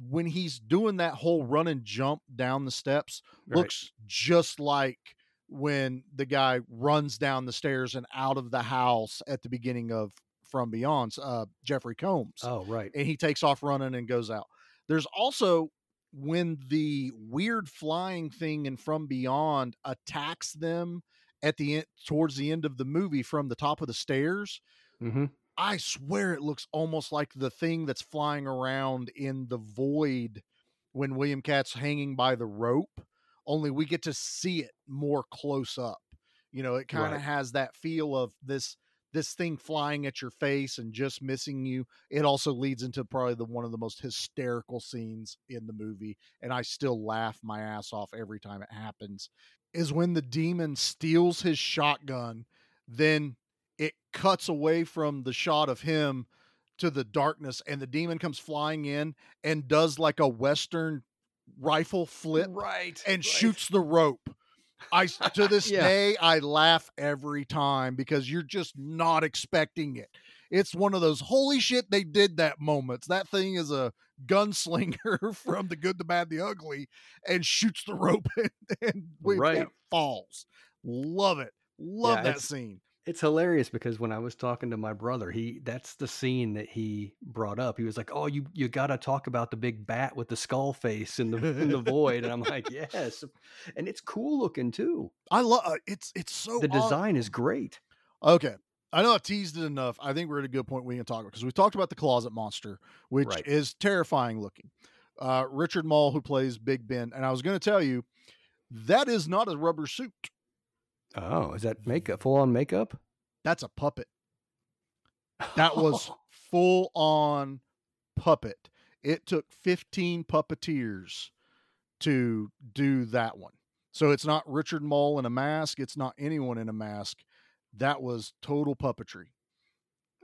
When he's doing that whole run and jump down the steps, Right. looks just like when the guy runs down the stairs and out of the house at the beginning of From Beyond, uh, Jeffrey Combs Oh, right. and he takes off running and goes out. There's also when the weird flying thing in From Beyond attacks them at the end towards the end of the movie from the top of the stairs. Mm-hmm. I swear it looks almost like the thing that's flying around in the void when William Katt's hanging by the rope, only we get to see it more close up. You know, it kind of Right. has that feel of this this thing flying at your face and just missing you. It also leads into probably the one of the most hysterical scenes in the movie, and I still laugh my ass off every time it happens. is when the demon steals his shotgun, then it cuts away from the shot of him to the darkness, and the demon comes flying in and does like a Western rifle flip right and shoots the rope. I to this Yeah. day I laugh every time because you're just not expecting it. It's one of those holy shit they did that moments. That thing is a gunslinger from the good, the bad, the ugly, and shoots the rope and, and Right. it falls. Love it. Love Yeah, that scene. It's hilarious because when I was talking to my brother, he that's the scene that he brought up. He was like, "Oh, you you got to talk about the big bat with the skull face in the in the void." And I'm like, "Yes." And it's cool looking too. I love it's it's so The design is great. Okay. I know I teased it enough. I think we're at a good point we can talk about because we talked about the closet monster, which Right. is terrifying looking. Uh, Richard Moll, who plays Big Ben, and I was going to tell you that is not a rubber suit. Oh, is that makeup? Full on makeup? That's a puppet. That was full on puppet. It took 15 puppeteers to do that one. So it's not Richard Moll in a mask. It's not anyone in a mask. That was total puppetry.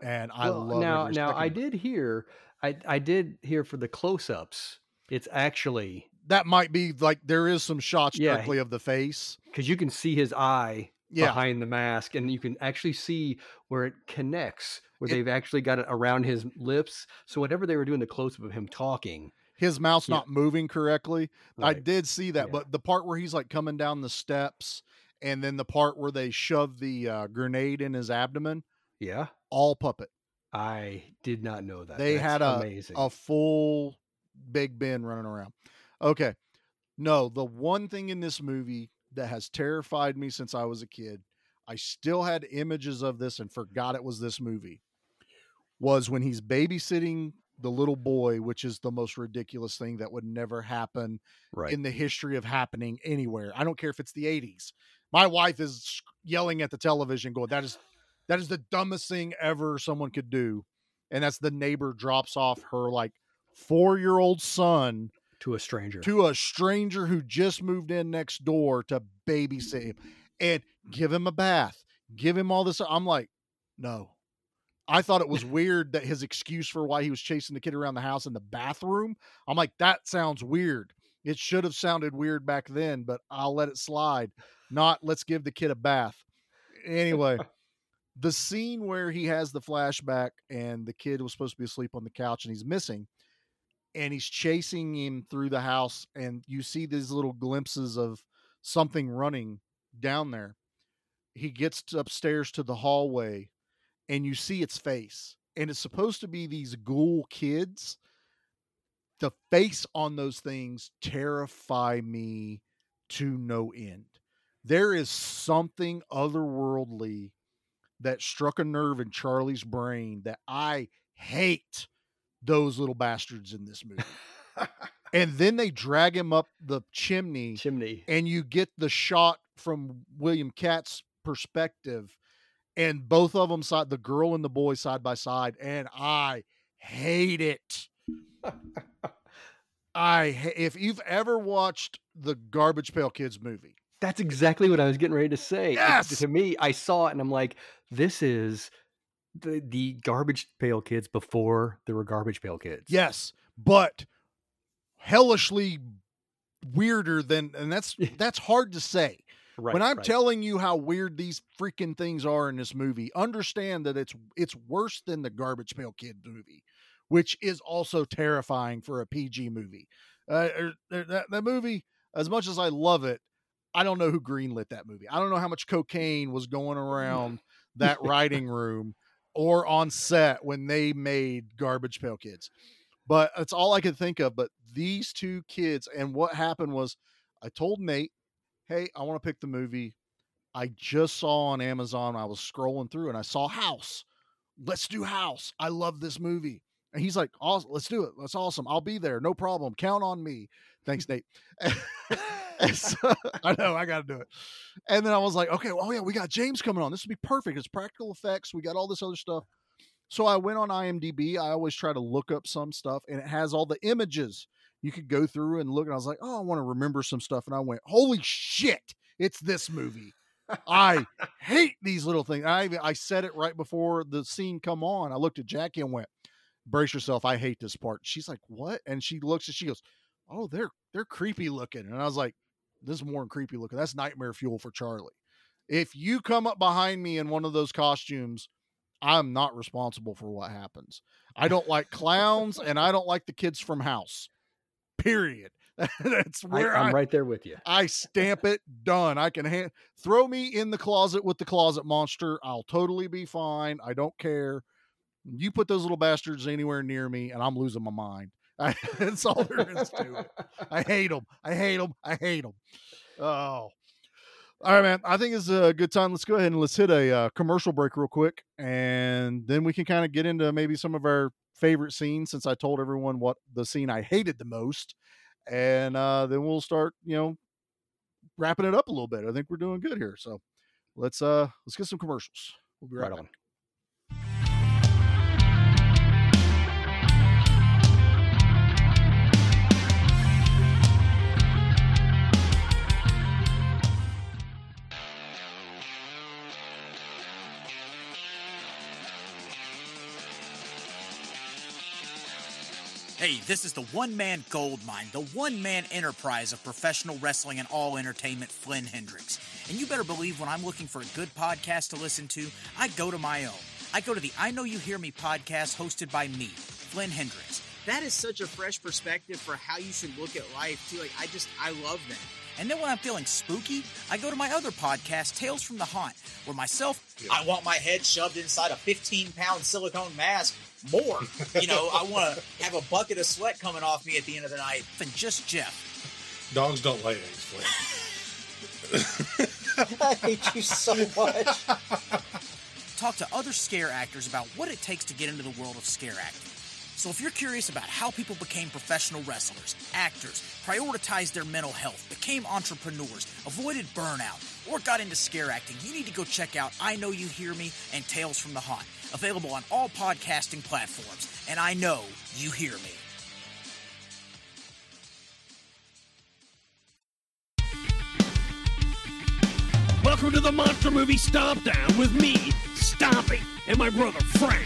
And I Well, love now. Now I second of it. did hear. I I did hear for the close ups. It's actually that might be like there is some shots Yeah, directly of the face. because you can see his eye Yeah. behind the mask, and you can actually see where it connects, where It- they've actually got it around his lips. So whatever they were doing, the close up of him talking. His mouth's Yeah. not moving correctly. I did see that, Yeah. but the part where he's like coming down the steps and then the part where they shove the uh, grenade in his abdomen, Yeah, all puppet. I did not know that. They That's had a- amazing. A full Big Ben running around. Okay. No, the one thing in this movie that has terrified me since I was a kid, I still had images of this and forgot it was this movie, was when he's babysitting the little boy, which is the most ridiculous thing that would never happen right. in the history of happening anywhere. I don't care if it's the 80s. My wife is yelling at the television, going, That is that is the dumbest thing ever someone could do. And that's the neighbor drops off her like four year old son to a stranger. to a stranger who just moved in next door to babysit him and give him a bath, give him all this. I'm like, no. I thought it was weird that his excuse for why he was chasing the kid around the house in the bathroom. I'm like, that sounds weird. It should have sounded weird back then, but I'll let it slide. Not let's give the kid a bath. Anyway, the scene where he has the flashback and the kid was supposed to be asleep on the couch and he's missing and he's chasing him through the house and you see these little glimpses of something running down there. He gets upstairs to the hallway and you see its face and it's supposed to be these ghoul kids. The face on those things terrify me to no end. There is something otherworldly that struck a nerve in charlie's brain that i hate those little bastards in this movie and then they drag him up the chimney Chimney. and you get the shot from William Katt's perspective, and both of them side the girl and the boy side by side, and I hate it. I if you've ever watched the Garbage Pail Kids movie, That's exactly what I was getting ready to say. It- Yes! To me, I saw it and I'm like, this is the the garbage pail kids before there were garbage pail kids. yes, but hellishly weirder than, and that's that's hard to say. Right. when I'm right. telling you how weird these freaking things are in this movie, understand that it's it's worse than the Garbage Pail Kid movie, which is also terrifying for a PG movie. Uh, er, er, that, that movie, as much as I love it, I don't know who greenlit that movie. I don't know how much cocaine was going around that writing room or on set when they made Garbage Pail Kids. But it's all I could think of. But these two kids, and what happened was, I told Nate hey, I want to pick the movie. I just saw on Amazon, I was scrolling through and I saw House. Let's do House. I love this movie. And he's like, awesome, let's do it. That's awesome. I'll be there. No problem. Count on me. Thanks, Nate. So- I know, I got to do it. And then I was like, okay, well, oh, yeah, we got James coming on. This would be perfect. It's practical effects. We got all this other stuff. So I went on IMDb. I always try to look up some stuff and it has all the images you could go through and look. And I was like, oh, I want to remember some stuff. And I went, holy shit, It's this movie. I hate these little things. I I said it right before the scene come on. I looked at Jackie and went, "Brace yourself. I hate this part." She's like, "What?" And she looks and she goes, "Oh, they're they're creepy looking." And I was like, "This is more than creepy looking. That's nightmare fuel for Charlie. If you come up behind me in one of those costumes, I'm not responsible for what happens. I don't like clowns and I don't like the kids from House. Period. That's where I, I'm right there with you. I stamp it done. I can hand, throw me in the closet with the closet monster. I'll totally be fine. I don't care. You put those little bastards anywhere near me, and I'm losing my mind. That's all there is to it. I hate them. I hate them. I hate them. Oh, all right, man. I think it's a good time. Let's go ahead and let's hit a uh, commercial break real quick, and then we can kind of get into maybe some of our favorite scenes. Since I told everyone what the scene I hated the most, and uh, then we'll start, you know, wrapping it up a little bit. I think we're doing good here. So let's uh let's get some commercials. We'll be right, Right back. on. Hey, this is the one man gold mine, the one man enterprise of professional wrestling and all entertainment, Flynn Hendricks. And you better believe when I'm looking for a good podcast to listen to, I go to my own. I go to the I Know You Hear Me podcast hosted by me, Flynn Hendricks. that is such a fresh perspective for how you should look at life too. Like I just I love that. And then when I'm feeling spooky, I go to my other podcast, Tales from the Haunt, where myself, I want my head shoved inside a 15 pound silicone mask. More, you know, I want to have a bucket of sweat coming off me at the end of the night. than just Jeff. Dogs don't lay eggs, Flynn. I hate you so much. talk to other scare actors about what it takes to get into the world of scare acting. So if you're curious about how people became professional wrestlers, actors, prioritized their mental health, became entrepreneurs, avoided burnout, or got into scare acting, you need to go check out I Know You Hear Me and Tales from the Haunt, available on all podcasting platforms. And I know you hear me. Welcome to the Monster Movie Stomp Down with me, Stompy, and my brother Frank.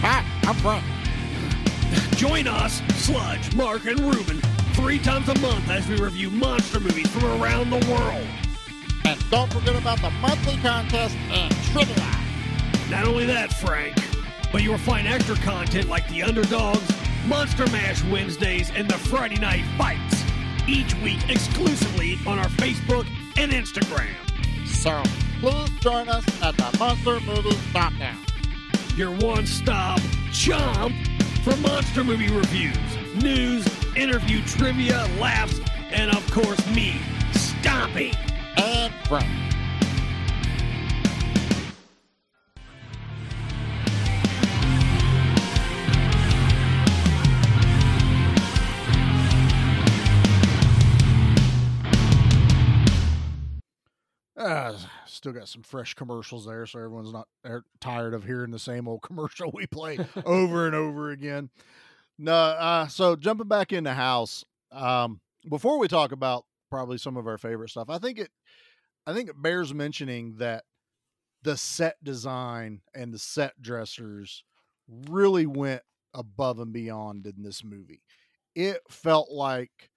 Hi, I'm Frank. Join us, Sludge, Mark, and Ruben, three times a month as we review monster movies from around the world. And don't forget about the monthly contest and trivia. Not only that, Frank, but you will find extra content like the Underdogs, Monster Mash Wednesdays, and the Friday Night Fights, each week exclusively on our Facebook and Instagram. So please join us at the Monster Down. your one stop chomp for monster movie reviews, news, interview, trivia, laughs, and of course, me, Stompy. And Frank. Still got some fresh commercials there, so everyone's not tired of hearing the same old commercial we play over and over again. No, uh, so jumping back into the house, um, before we talk about probably some of our favorite stuff, I think it, I think it bears mentioning that the set design and the set dressers really went above and beyond in this movie. It felt like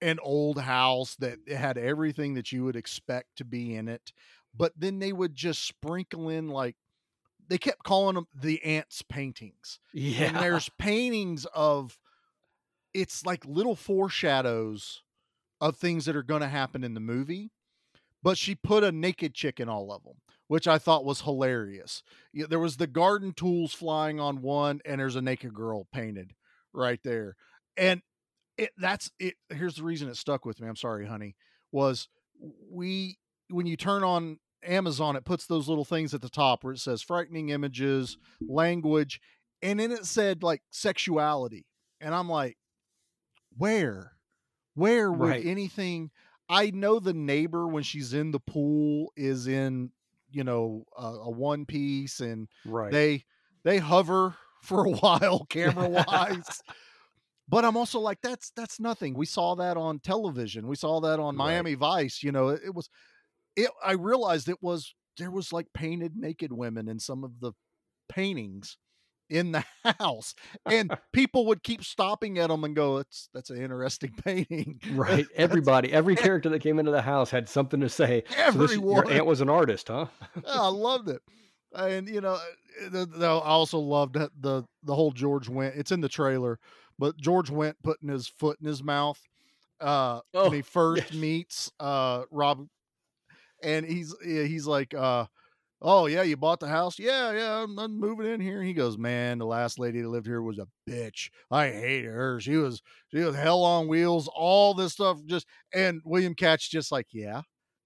an old house that had everything that you would expect to be in it, but then they would just sprinkle in like they kept calling them the ants paintings. Yeah. And there's paintings of it's like little foreshadows of things that are going to happen in the movie, but she put a naked chick in all of them, which I thought was hilarious. Yeah, there was the garden tools flying on one, and there's a naked girl painted right there. And it that's it. Here's the reason it stuck with me. I'm sorry, honey. Was we when you turn on Amazon, it puts those little things at the top where it says frightening images, language, and then it said like sexuality. And I'm like, where? Where would Right. anything I know the neighbor when she's in the pool is in, you know, a, a one piece and right. they they hover for a while camera wise but i'm also like that's that's nothing we saw that on television we saw that on Right. miami vice you know it, it was it I realized it was there was like painted naked women in some of the paintings in the house and people would keep stopping at them and go it's that's an interesting painting Right. Everybody, every character that came into the house had something to say. So this, aunt was an artist, huh? Oh, I loved it. And you know, the, I also loved the the whole George Wendt. It's in the trailer, but George Wendt putting his foot in his mouth uh Oh, when he first yes. meets uh Rob, and he's he's like, uh, "Oh yeah, you bought the house? Yeah, yeah, I'm, I'm moving in here." And he goes, "Man, the last lady that lived here was a bitch. I hated her. She was she was hell on wheels. All this stuff just." And William Catch just like, "Yeah,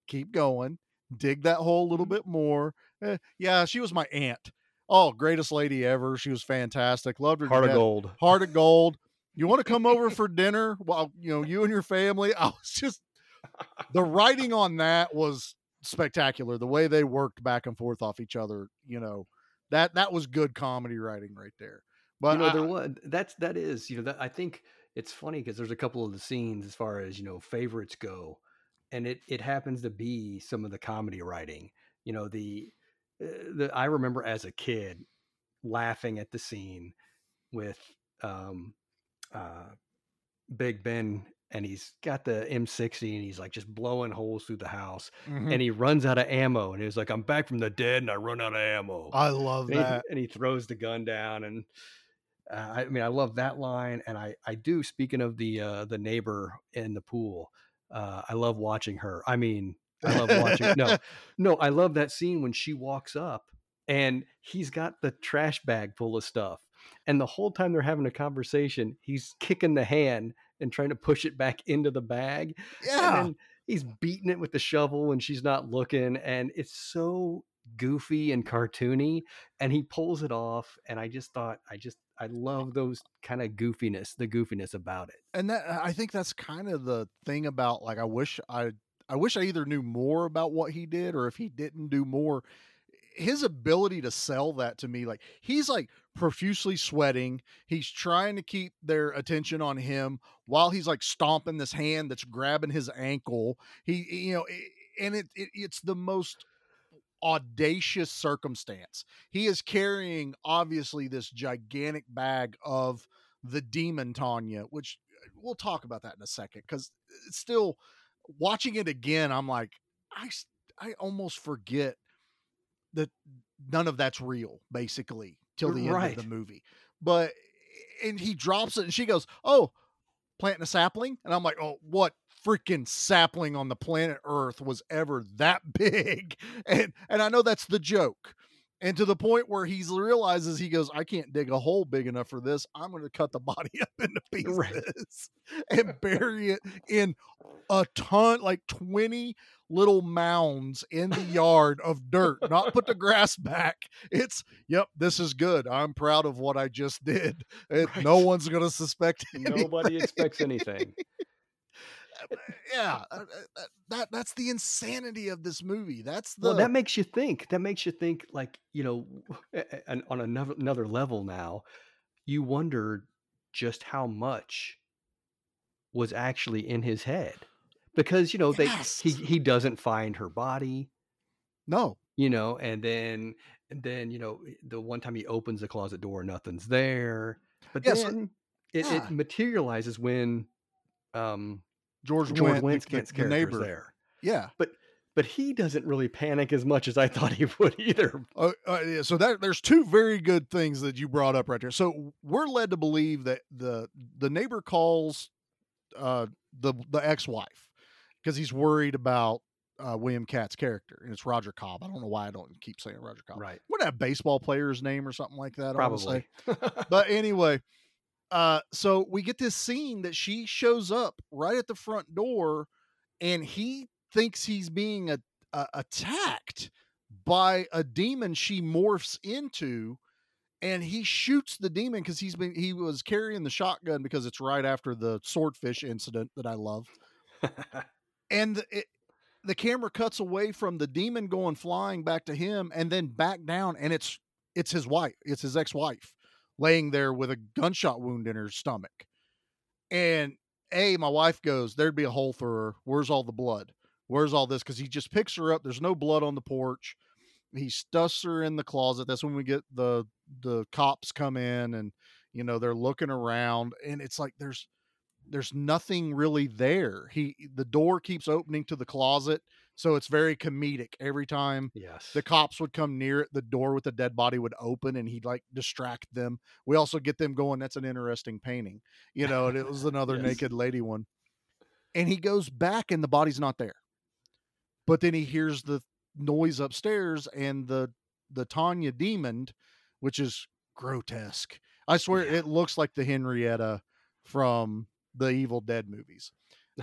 keep going." Dig that hole a little bit more. Eh, yeah, she was my aunt. Oh, greatest lady ever. She was fantastic. Loved her. Heart of gold. Heart of gold. You want to come over for dinner while you know you and your family? I was just the writing on that was spectacular. The way they worked back and forth off each other, you know, that that was good comedy writing right there. But you know, I- there was that's that is you know that I think it's funny because there's a couple of the scenes as far as you know favorites go, and it it happens to be some of the comedy writing. You know the uh, the I remember as a kid laughing at the scene with um uh Big Ben and he's got the M60 and he's like just blowing holes through the house Mhm. and he runs out of ammo and he's like I'm back from the dead and I run out of ammo. I love and he, that. and he throws the gun down and uh, I mean I love that line and I I do speaking of the uh the neighbor in the pool uh I love watching her I mean I love watching no no I love that scene when she walks up and he's got the trash bag full of stuff and the whole time they're having a conversation he's kicking the hand and trying to push it back into the bag Yeah. and then he's beating it with the shovel when she's not looking and it's so goofy and cartoony and he pulls it off and i just thought i just i love those kind of goofiness the goofiness about it and that I think that's kind of the thing about like I wish I I wish I either knew more about what he did or if he didn't do more his ability to sell that to me like he's like profusely sweating he's trying to keep their attention on him while he's like stomping this hand that's grabbing his ankle he you know and it, it it's the most audacious circumstance he is carrying obviously this gigantic bag of the demon Tanya, which uh, we'll talk about that in a second because it's still watching it again. I'm like, I I almost forget that none of that's real, basically, till the end of the movie. But and he drops it, and she goes, "Oh, planting a sapling," and I'm like, "Oh, what?" freaking sapling on the planet earth was ever that big and and i know that's the joke and to the point where he realizes he goes i can't dig a hole big enough for this. I'm going to cut the body up into pieces Right. and bury it in a ton like 20 little mounds in the yard of dirt not put the grass back. It's yep this is good. I'm proud of what i just did. It- no one's going to suspect nobody expects anything yeah uh, uh, that that's the insanity of this movie that's the well that makes you think that makes you think like you know and on another another level now you wonder just how much was actually in his head because you know they he he doesn't find her body. No. You know and then and then you know the one time he opens the closet door nothing's there but Yeah, so- then it, yeah. it materializes when um george, george Wendt, the- the, the neighbor there yeah but but he doesn't really panic as much as i thought he would either Uh, uh, yeah, so that there's two very good things that you brought up right there. So we're led to believe that the the neighbor calls uh, the the ex-wife because he's worried about uh, William Katt's character, and it's Roger Cobb. I don't know why I don't keep saying Roger Cobb. right What that baseball player's name or something like that? Probably But anyway, uh, so we get this scene that she shows up right at the front door, and he thinks he's being a, a, attacked by a demon she morphs into, and he shoots the demon because he's been he was carrying the shotgun because it's right after the swordfish incident that I love, and the, it, the camera cuts away from the demon going flying back to him and then back down, and it's it's his wife, it's his ex-wife laying there with a gunshot wound in her stomach. And A, my wife goes, There'd be a hole for her. Where's all the blood? where's all this? Because he just picks her up. There's no blood on the porch. He stuffs her in the closet. That's when we get the the cops come in and you know they're looking around and it's like there's there's nothing really there. He the door keeps opening to the closet, so it's very comedic. Every time Yes. the cops would come near it, the door with the dead body would open and he'd like distract them. We also get them going, that's an interesting painting. You know, and it was another Yes. naked lady one. And he goes back and the body's not there. But then he hears the noise upstairs and the the Tanya demon, which is grotesque. I swear Yeah. it looks like the Henrietta from the Evil Dead movies.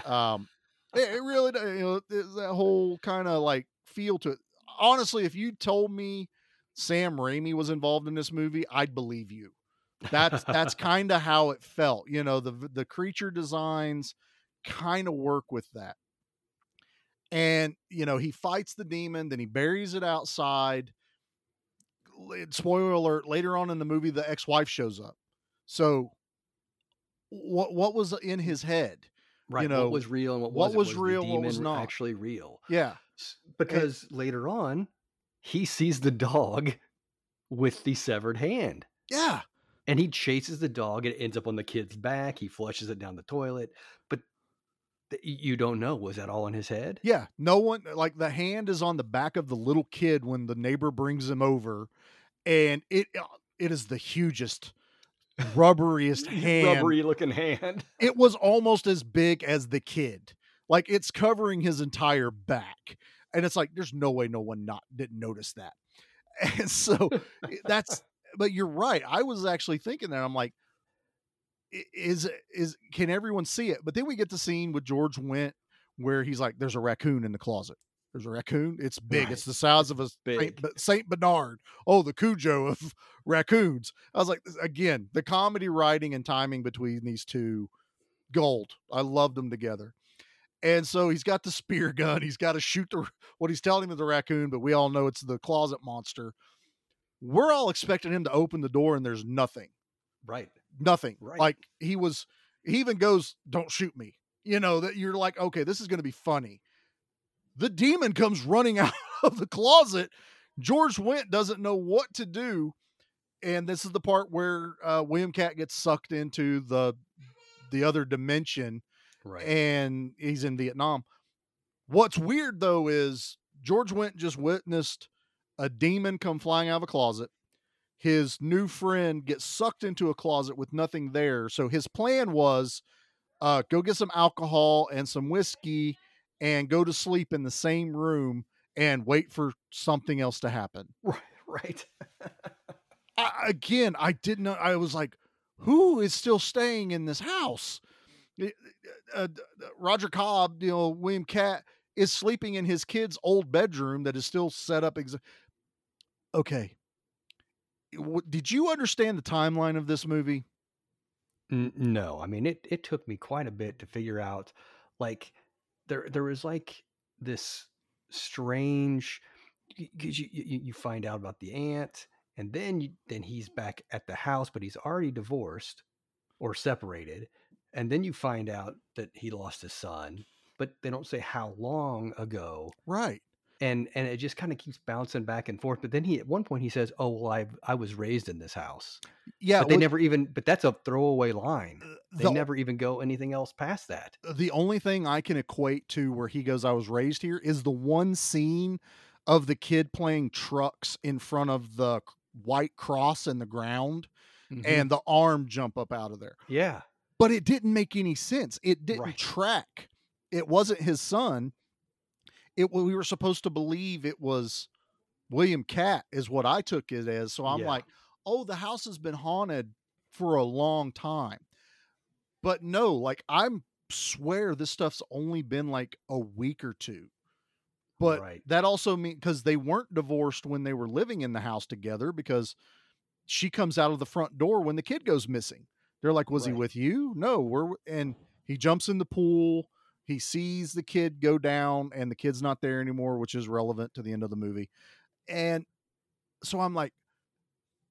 Um, it, it really, does, you know, that whole kind of like feel to it. Honestly, if you told me Sam Raimi was involved in this movie, I'd believe you. That's that's kind of how it felt. You know, the the creature designs kind of work with that. And you know, he fights the demon, then he buries it outside. Spoiler alert: later on in the movie, the ex-wife shows up. So, what what was in his head? Right. know, what was real and what, what wasn't? was the real, what was not. Actually real. Yeah, Because later on, he sees the dog with the severed hand. yeah. and he chases the dog and it ends up on the kid's back he flushes it down the toilet but you don't know was that all in his head Yeah, no one like the hand is on the back of the little kid when the neighbor brings him over, and it uh, it is the hugest, rubberiest hand. rubbery looking hand It was almost as big as the kid, like it's covering his entire back, and it's like there's no way no one not didn't notice that, and so eh, that's. But you're right. I was actually thinking that I'm like, is is can everyone see it? But then we get the scene with George Wendt where he's like, "There's a raccoon in the closet. There's a raccoon. It's big. Right. It's the size of a Saint, Saint Bernard. Oh, the Cujo of raccoons." I was like, again, the comedy writing and timing between these two, gold. I loved them together. And so he's got the spear gun. He's got to shoot the what he's telling him is the raccoon, but we all know it's the closet monster. We're all expecting him to open the door, and there's nothing right nothing. Right. Like he was, he even goes, "Don't shoot me." You know that you're like, okay, this is going to be funny. The demon comes running out of the closet. George Wendt doesn't know what to do, and this is the part where uh, William Katt gets sucked into the the other dimension, right and he's in Vietnam. What's weird though is George Wendt just witnessed a demon come flying out of a closet. His new friend gets sucked into a closet with nothing there. So his plan was uh, go get some alcohol and some whiskey and go to sleep in the same room and wait for something else to happen. right right I, again, I didn't know. I was like, who is still staying in this house? Uh, uh, Roger Cobb, you know, William Katt is sleeping in his kid's old bedroom that is still set up. Exa- okay. W- Did you understand the timeline of this movie? N- no i mean it it took me quite a bit to figure out like there there was like this strange because you, you you find out about the aunt and then you, then he's back at the house but he's already divorced or separated and then you find out that he lost his son but they don't say how long ago Right. And and it just kind of keeps bouncing back and forth but then he at one point he says oh well i i was raised in this house Yeah. but they well, never even but that's a throwaway line they the, never even go anything else past that the only thing I can equate to where he goes, I was raised here, is the one scene of the kid playing trucks in front of the white cross in the ground Mhm. and the arm jump up out of there. yeah But it didn't make any sense. It didn't Right. track. It wasn't his son. It we were supposed to believe it was William Katt is what I took it as. So I'm Yeah. like, oh, the house has been haunted for a long time. But no, like I'm swear this stuff's only been like a week or two. But Right. that also means because they weren't divorced when they were living in the house together because she comes out of the front door when the kid goes missing. They're like, "Was he with you?" No, we're and he jumps in the pool. He sees the kid go down, and the kid's not there anymore, which is relevant to the end of the movie. And so I'm like,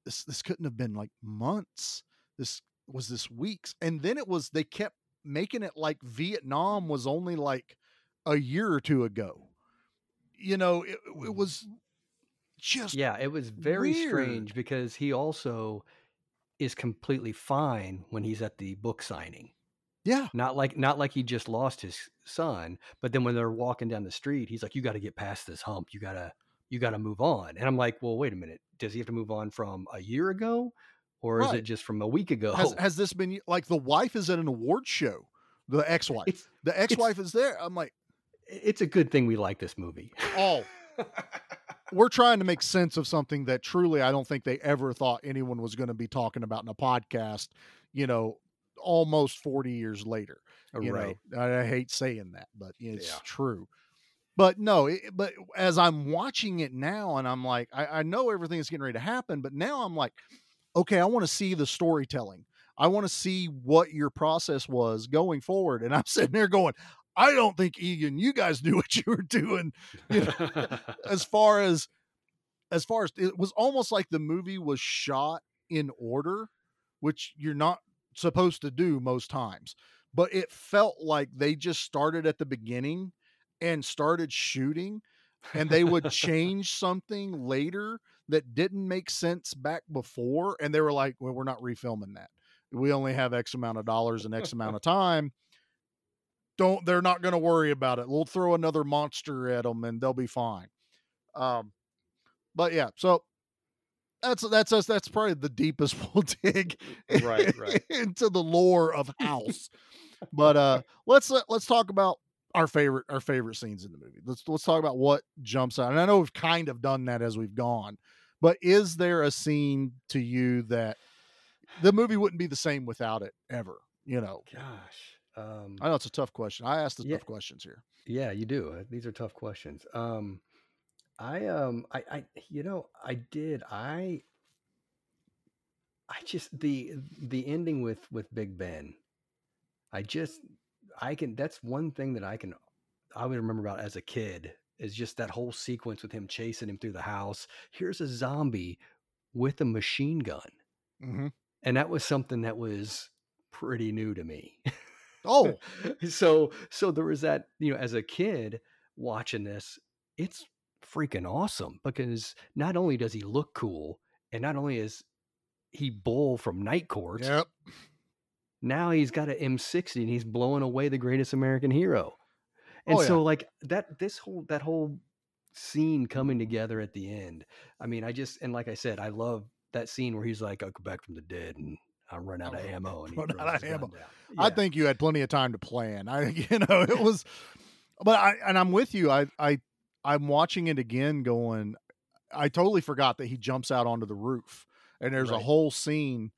this this couldn't have been like months. This was this weeks, and then it was they kept making it like Vietnam was only like a year or two ago. You know, it, it mm. was just Yeah, it was very weird. strange because he also is completely fine when he's at the book signing. Yeah, Not like not like he just lost his son, but then when they're walking down the street, he's like, "You got to get past this hump. You gotta you got to move on." And I'm like, "Well, wait a minute. Does he have to move on from a year ago, or is it just from a week ago?" has has this been like the wife is at an award show? The ex-wife, it's the ex-wife is there. I'm like, it's a good thing we like this movie. oh, we're trying to make sense of something that truly I don't think they ever thought anyone was going to be talking about in a podcast. You know, almost 40 years later. You right. know, I, I hate saying that, but it's Yeah. true. But no, it, but as I'm watching it now, and I'm like, I, I know everything is getting ready to happen, but now I'm like, okay, I want to see the storytelling. I want to see what your process was going forward. And I'm sitting there going, I don't think Egan, you guys knew what you were doing. You know, as far as as far as it was almost like the movie was shot in order, which you're not supposed to do most times. But it felt like they just started at the beginning and started shooting and they would change something later that didn't make sense back before and they were like, "Well, we're not refilming that. We only have X amount of dollars and X amount of time." Don't they're not going to worry about it. We'll throw another monster at them and they'll be fine. Um but yeah, so that's that's us. That's probably the deepest we'll dig Right, right. into the lore of House. but uh, let's uh, let's talk about our favorite our favorite scenes in the movie. Let's let's talk about what jumps out. And I know we've kind of done that as we've gone, but is there a scene to you that the movie wouldn't be the same without it ever? You know, Gosh. Um, I know it's a tough question. I asked the Yeah. tough questions here. Yeah, you do. Uh, These are tough questions. Um, I um, I, I, you know, I did. I, I just the the ending with with Big Ben. I just, I can. That's one thing that I can. I would remember about as a kid is just that whole sequence with him chasing him through the house. Here's a zombie with a machine gun, Mm-hmm. and that was something that was pretty new to me. Oh, so so there was that you know as a kid watching this it's freaking awesome because not only does he look cool and not only is he bull from night court yep. now he's got an m60 and he's blowing away the greatest american hero and Oh, yeah. so like that this whole that whole scene coming together at the end i mean i just and like i said i love that scene where he's like i'll go back from the dead and i run out of ammo and run out of ammo. down. I think you had plenty of time to plan. I, you know, it was, but I, and I'm with you. I, I, I'm watching it again going, I totally forgot that he jumps out onto the roof and there's a whole scene.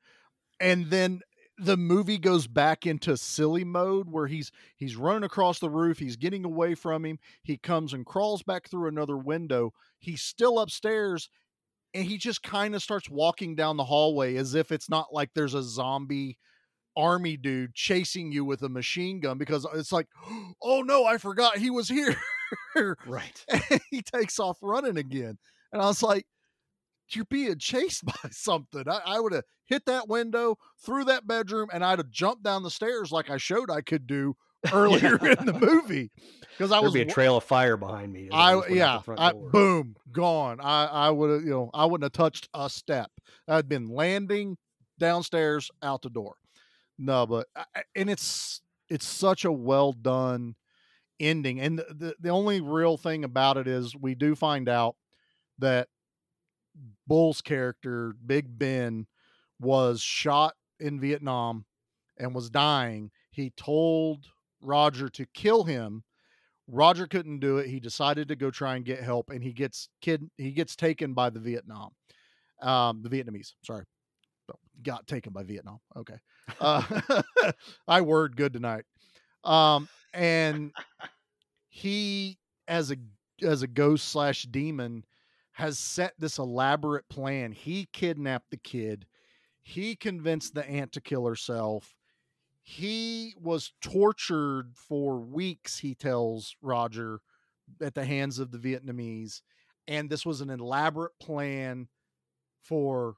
And then the movie goes back into silly mode where he's, he's running across the roof. He's getting away from him. He comes and crawls back through another window. He's still upstairs and he just kind of starts walking down the hallway as if it's not like there's a zombie army dude chasing you with a machine gun because it's like, oh no, I forgot he was here. right and he takes off running again. And I was like, you're being chased by something. I, I would have hit that window through that bedroom and I'd have jumped down the stairs like I showed I could do earlier in the movie because I There'd was be a trail of fire behind me. I just went out yeah, I, boom, gone. I I would have you know I wouldn't have touched a step. I'd been landing downstairs out the door. No, but I- and it's it's such a well done ending, and the, the only real thing about it is we do find out that Bull's character Big Ben was shot in Vietnam and was dying. He told Roger to kill him Roger couldn't do it. He decided to go try and get help, and he gets kid he gets taken by the Vietnam, um, the Vietnamese. Sorry, got taken by Vietnam. Okay, uh, I word good tonight. Um, and he as a as a ghost slash demon has set this elaborate plan. He kidnapped the kid. He convinced the aunt to kill herself he was tortured for weeks he tells roger at the hands of the vietnamese and this was an elaborate plan for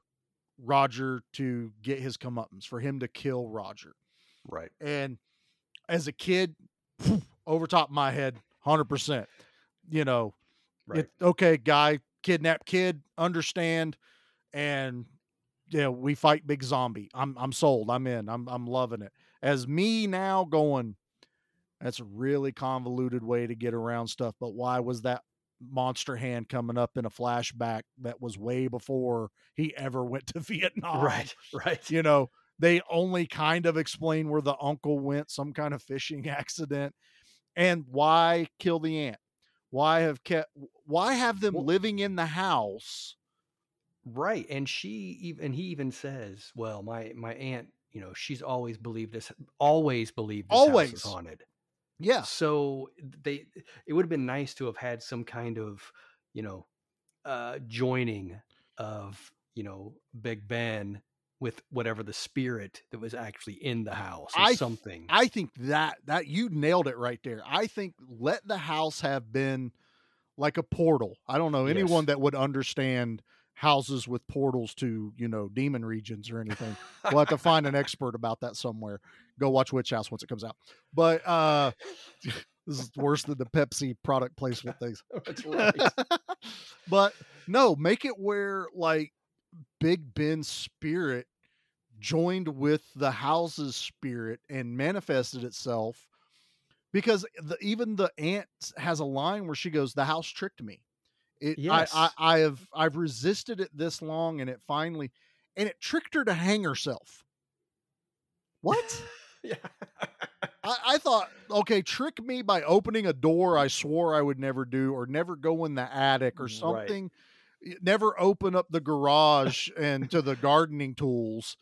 roger to get his comeuppance for him to kill roger Right. and as a kid over top of my head hundred percent. You know, Right. it, okay, guy, kidnap kid, understand, and yeah, we fight big zombie. I'm I'm sold. I'm in. I'm I'm loving it. As me now going, that's a really convoluted way to get around stuff. But why was that monster hand coming up in a flashback that was way before he ever went to Vietnam? right. Right. You know, they only kind of explain where the uncle went, some kind of fishing accident, and why kill the aunt? Why have kept? Why have them Well- living in the house? Right. And she even he even says, Well, my my aunt, you know, she's always believed this always believed this Always. house is haunted. Yeah, So they it would have been nice to have had some kind of, you know, uh joining of, you know, Big Ben with whatever the spirit that was actually in the house or I something. I think that that you nailed it right there. I think let the house have been like a portal. I don't know anyone Yes. that would understand houses with portals to you know demon regions or anything. we'll have to find an expert about that somewhere. Go watch Witch House once it comes out. But uh this is worse than the Pepsi product placement things. That's right. but no, make it where like Big Ben's spirit joined with the house's spirit and manifested itself because the, even the aunt has a line where she goes, "The house tricked me." It, I, I i have I've resisted it this long, and it finally, and it tricked her to hang herself. What? yeah. I, I thought, okay, trick me by opening a door I swore I would never do, or never go in the attic, or mm, something. Y- Never open up the garage and to the gardening tools.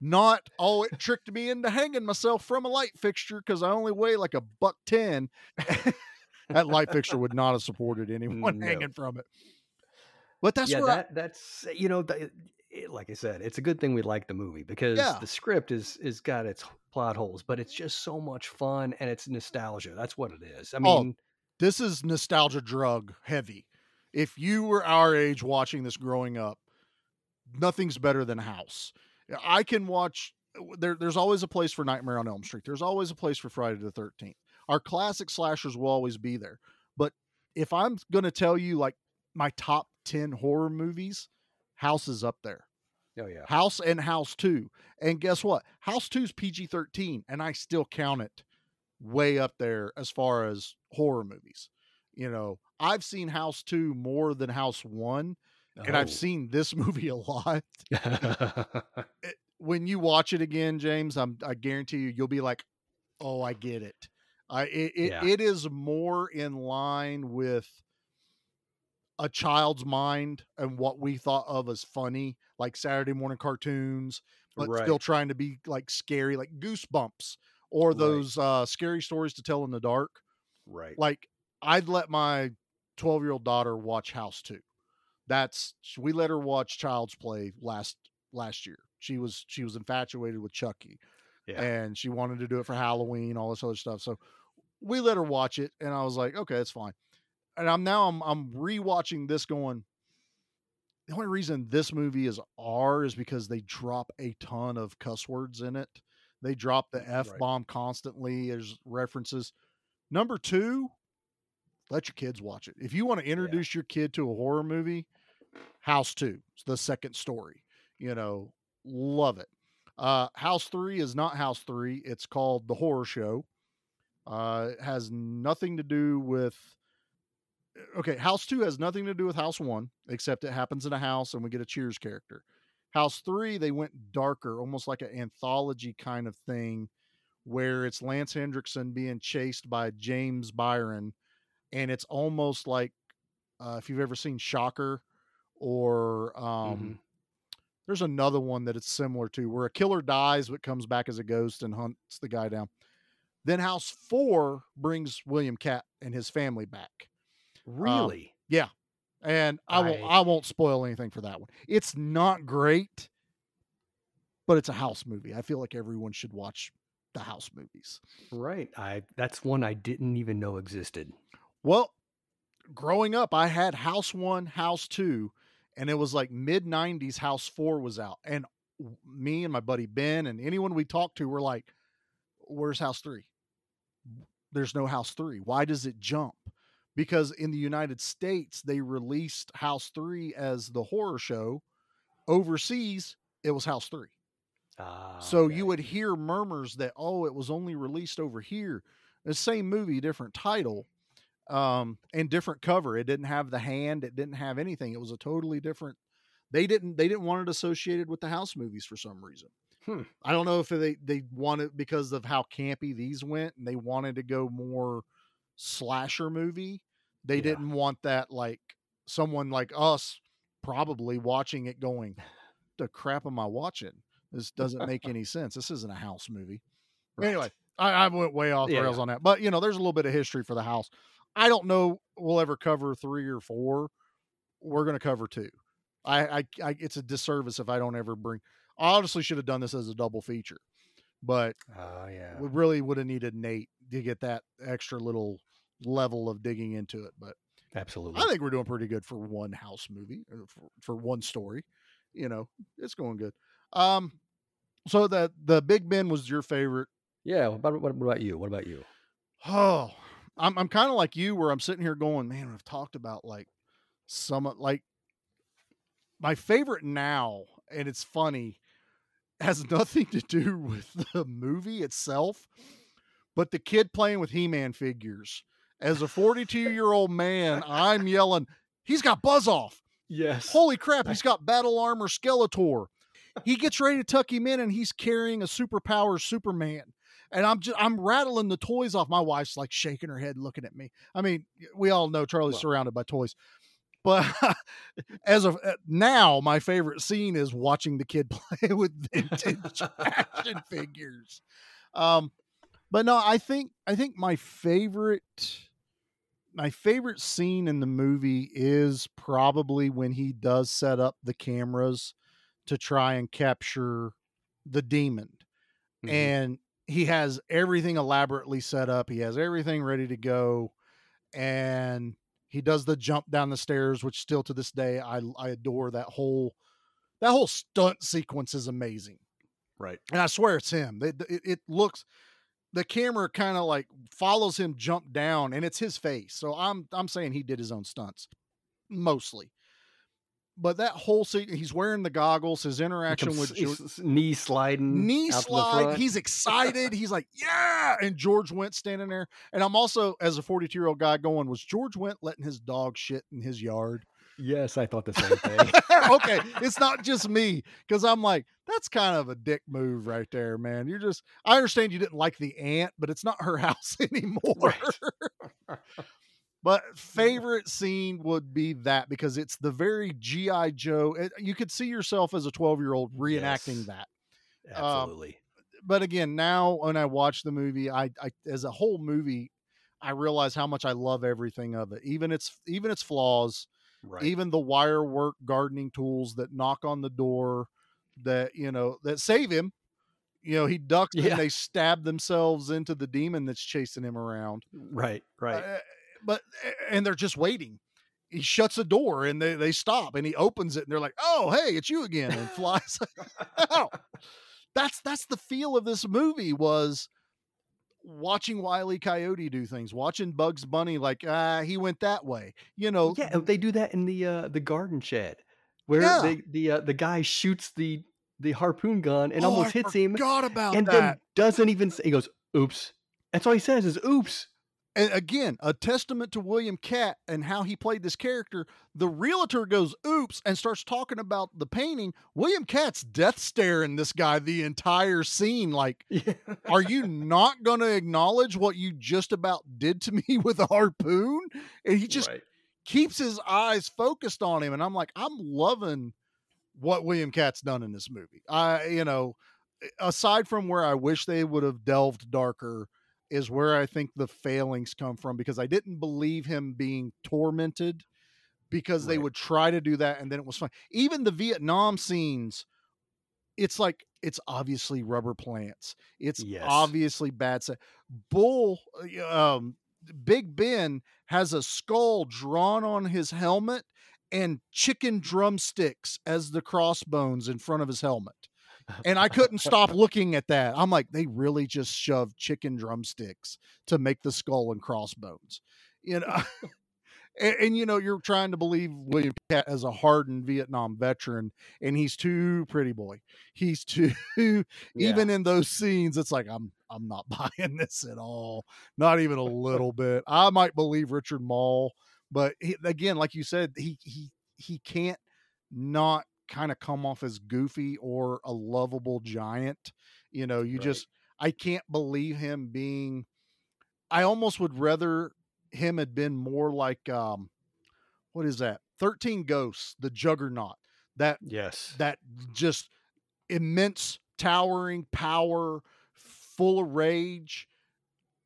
Not, oh, it tricked me into hanging myself from a light fixture because I only weigh like a buck ten. that light fixture would not have supported anyone No. hanging from it. But that's yeah, where I- that's eh, you know, th- it, like I said, it's a good thing we like the movie because Yeah. the script is is got its plot holes, but it's just so much fun and it's nostalgia. That's what it is. I Oh, mean, this is nostalgia drug heavy. If you were our age watching this growing up, nothing's better than House. I can watch there, there's always a place for Nightmare on Elm Street. There's always a place for Friday the 13th. Our classic slashers will always be there. But if I'm going to tell you like my top 10 horror movies, House is up there. oh yeah, House and House 2. And guess what? House 2 is PG 13, and I still count it way up there as far as horror movies. You know, I've seen House 2 more than House 1, and I've Oh. seen this movie a lot. Oh. When you watch it again, James, I'm, I guarantee you, you'll be like, oh, I get it. I, it, it, Yeah. it is more in line with a child's mind and what we thought of as funny, like Saturday morning cartoons, but still trying to be like scary, like Goosebumps or Right. those uh, scary stories to tell in the dark. right. Like I'd let my 12 year old daughter watch House 2. That's we let her watch Child's Play last last year. She was she was infatuated with Chucky yeah. and she wanted to do it for Halloween, all this other stuff. So we let her watch it, and I was like, okay, it's fine. And I'm now I'm I'm rewatching this, going. The only reason this movie is R is because they drop a ton of cuss words in it. They drop the f Right. bomb constantly. There's references. Number two, let your kids watch it. If you want to introduce your kid to a horror movie, House Two, the second story. You know, love it. Uh, House Three is not House Three. It's called The Horror Show. Uh, it has nothing to do with. Okay, House Two has nothing to do with House One, except it happens in a house and we get a Cheers character. House Three, they went darker, almost like an anthology kind of thing, where it's Lance Henriksen being chased by James Byron, and it's almost like uh, if you've ever seen Shocker, or um, Mhm. there's another one that it's similar to where a killer dies but comes back as a ghost and hunts the guy down. Then House Four brings William Katt and his family back. Really? Yeah. And I won't I- I won't spoil anything for that one. It's not great, but it's a house movie. I feel like everyone should watch the house movies. right. I that's one I didn't even know existed. Well, growing up, I had House One, House Two, and it was like mid '90s. House Four was out, and me and my buddy Ben and anyone we talked to were like, "Where's House Three? there's no House 3? Why does it jump? Because in the United States, they released House 3 as the horror show. Overseas, it was House 3. Ah, So okay. you would hear murmurs that, oh, it was only released over here. The same movie, different title, um, and different cover. It didn't have the hand, it didn't have anything. It was a totally different. They didn't they didn't want it associated with the house movies for some reason. Hmm. I don't know if they they wanted because of how campy these went and they wanted to go more slasher movie. They Yeah. didn't want that like someone like us probably watching it going, the crap am I watching? This doesn't make any sense. This isn't a house movie. Right. Anyway, I, I went way off the Yeah, rails on that. But you know, there's a little bit of history for the house. I don't know we'll ever cover three or four. We're gonna cover two. I, I, I it's a disservice if I don't ever bring I honestly should have done this as a double feature. But Oh yeah. we really would have needed Nate to get that extra little level of digging into it. But Absolutely. I think we're doing pretty good for one house movie, uh, for, for one story. You know, it's going good. Um, so the the Big Ben was your favorite. yeah. What about, what about you? What about you? Oh, I'm I'm kind of like you, where I'm sitting here going, man, I've talked about like some like my favorite now, and it's funny, has nothing to do with the movie itself, but the kid playing with He-Man figures. As a 42 year old man, I'm yelling, he's got buzz off. Yes. Holy crap, he's got battle armor Skeletor. He gets ready to tuck him in and he's carrying a superpower Superman. And I'm just I'm rattling the toys off. My wife's like shaking her head looking at me. I mean, we all know Charlie's Well- surrounded by toys. But as of uh, now, my favorite scene is watching the kid play with vintage action figures. Um, but no, I think I think my favorite my favorite scene in the movie is probably when he does set up the cameras to try and capture the demon Mhm. and he has everything elaborately set up he has everything ready to go and he does the jump down the stairs which still to this day i i adore that whole that whole stunt sequence is amazing right. and I swear it's him. It, it, it looks the camera kind of like follows him jump down, and it's his face. So I'm I'm saying he did his own stunts mostly. But that whole scene, he's wearing the goggles. His interaction with George, knee sliding. knee out to the slide. He's excited. He's like, yeah. And George Wendt standing there. And I'm also, as a 42 year old guy, going, was George Wendt letting his dog shit in his yard? Yes, I thought the same thing. okay, it's not just me because I'm like, that's kind of a dick move right there, man. You're just, I understand you didn't like the aunt, but it's not her house anymore. but favorite scene would be that because it's the very GI Joe. It, you could see yourself as a 12 year old reenacting Yes. that. Absolutely. But again, now when I watch the movie, I, I as a whole movie, I realize how much I love everything of it, even its even its flaws right. even the wire work gardening tools that knock on the door that you know that save him you know he ducks Yeah. and they stab themselves into the demon that's chasing him around right. Right. Uh, but and they're just waiting he shuts the door and they, they stop and he opens it and they're like oh hey it's you again and flies out that's that's the feel of this movie was watching Wiley Coyote do things, watching Bugs Bunny like ah he went that way. You know, yeah, they do that in the uh, the garden shed, where Yeah. they, the uh, the guy shoots the the harpoon gun and Oh, almost I hits him, Forgot about and that. then doesn't even. Say, he goes, "Oops." That's all he says is "Oops." And again, a testament to William Katt and how he played this character. The realtor goes, oops, and starts talking about the painting. William Katt's death staring this guy the entire scene. Like, Yeah. are you not going to acknowledge what you just about did to me with a harpoon? And he just Right. keeps his eyes focused on him. And I'm like, I'm loving what William Katt's done in this movie. I, you know, aside from where I wish they would have delved darker, is where I think the failings come from because I didn't believe him being tormented because they would try to do that and then it was fine. Even the Vietnam scenes, it's like it's obviously rubber plants. It's Yes. obviously bad set. Bull um Big Ben has a skull drawn on his helmet and chicken drumsticks as the crossbones in front of his helmet. And I couldn't stop looking at that. I'm like, they really just shoved chicken drumsticks to make the skull and crossbones, you know. and, and, you know, you're trying to believe William Katt as a hardened Vietnam veteran, and he's too pretty boy. He's too Yeah. even in those scenes. It's like I'm I'm not buying this at all, not even a little bit. I might believe Richard Moll, but he, again, like you said, he he he can't not kind of come off as goofy or a lovable giant. You know, you Right. just I can't believe him being. I almost would rather him had been more like um, what is that? Thirteen Ghosts, the Juggernaut. That yes. that just immense towering power full of rage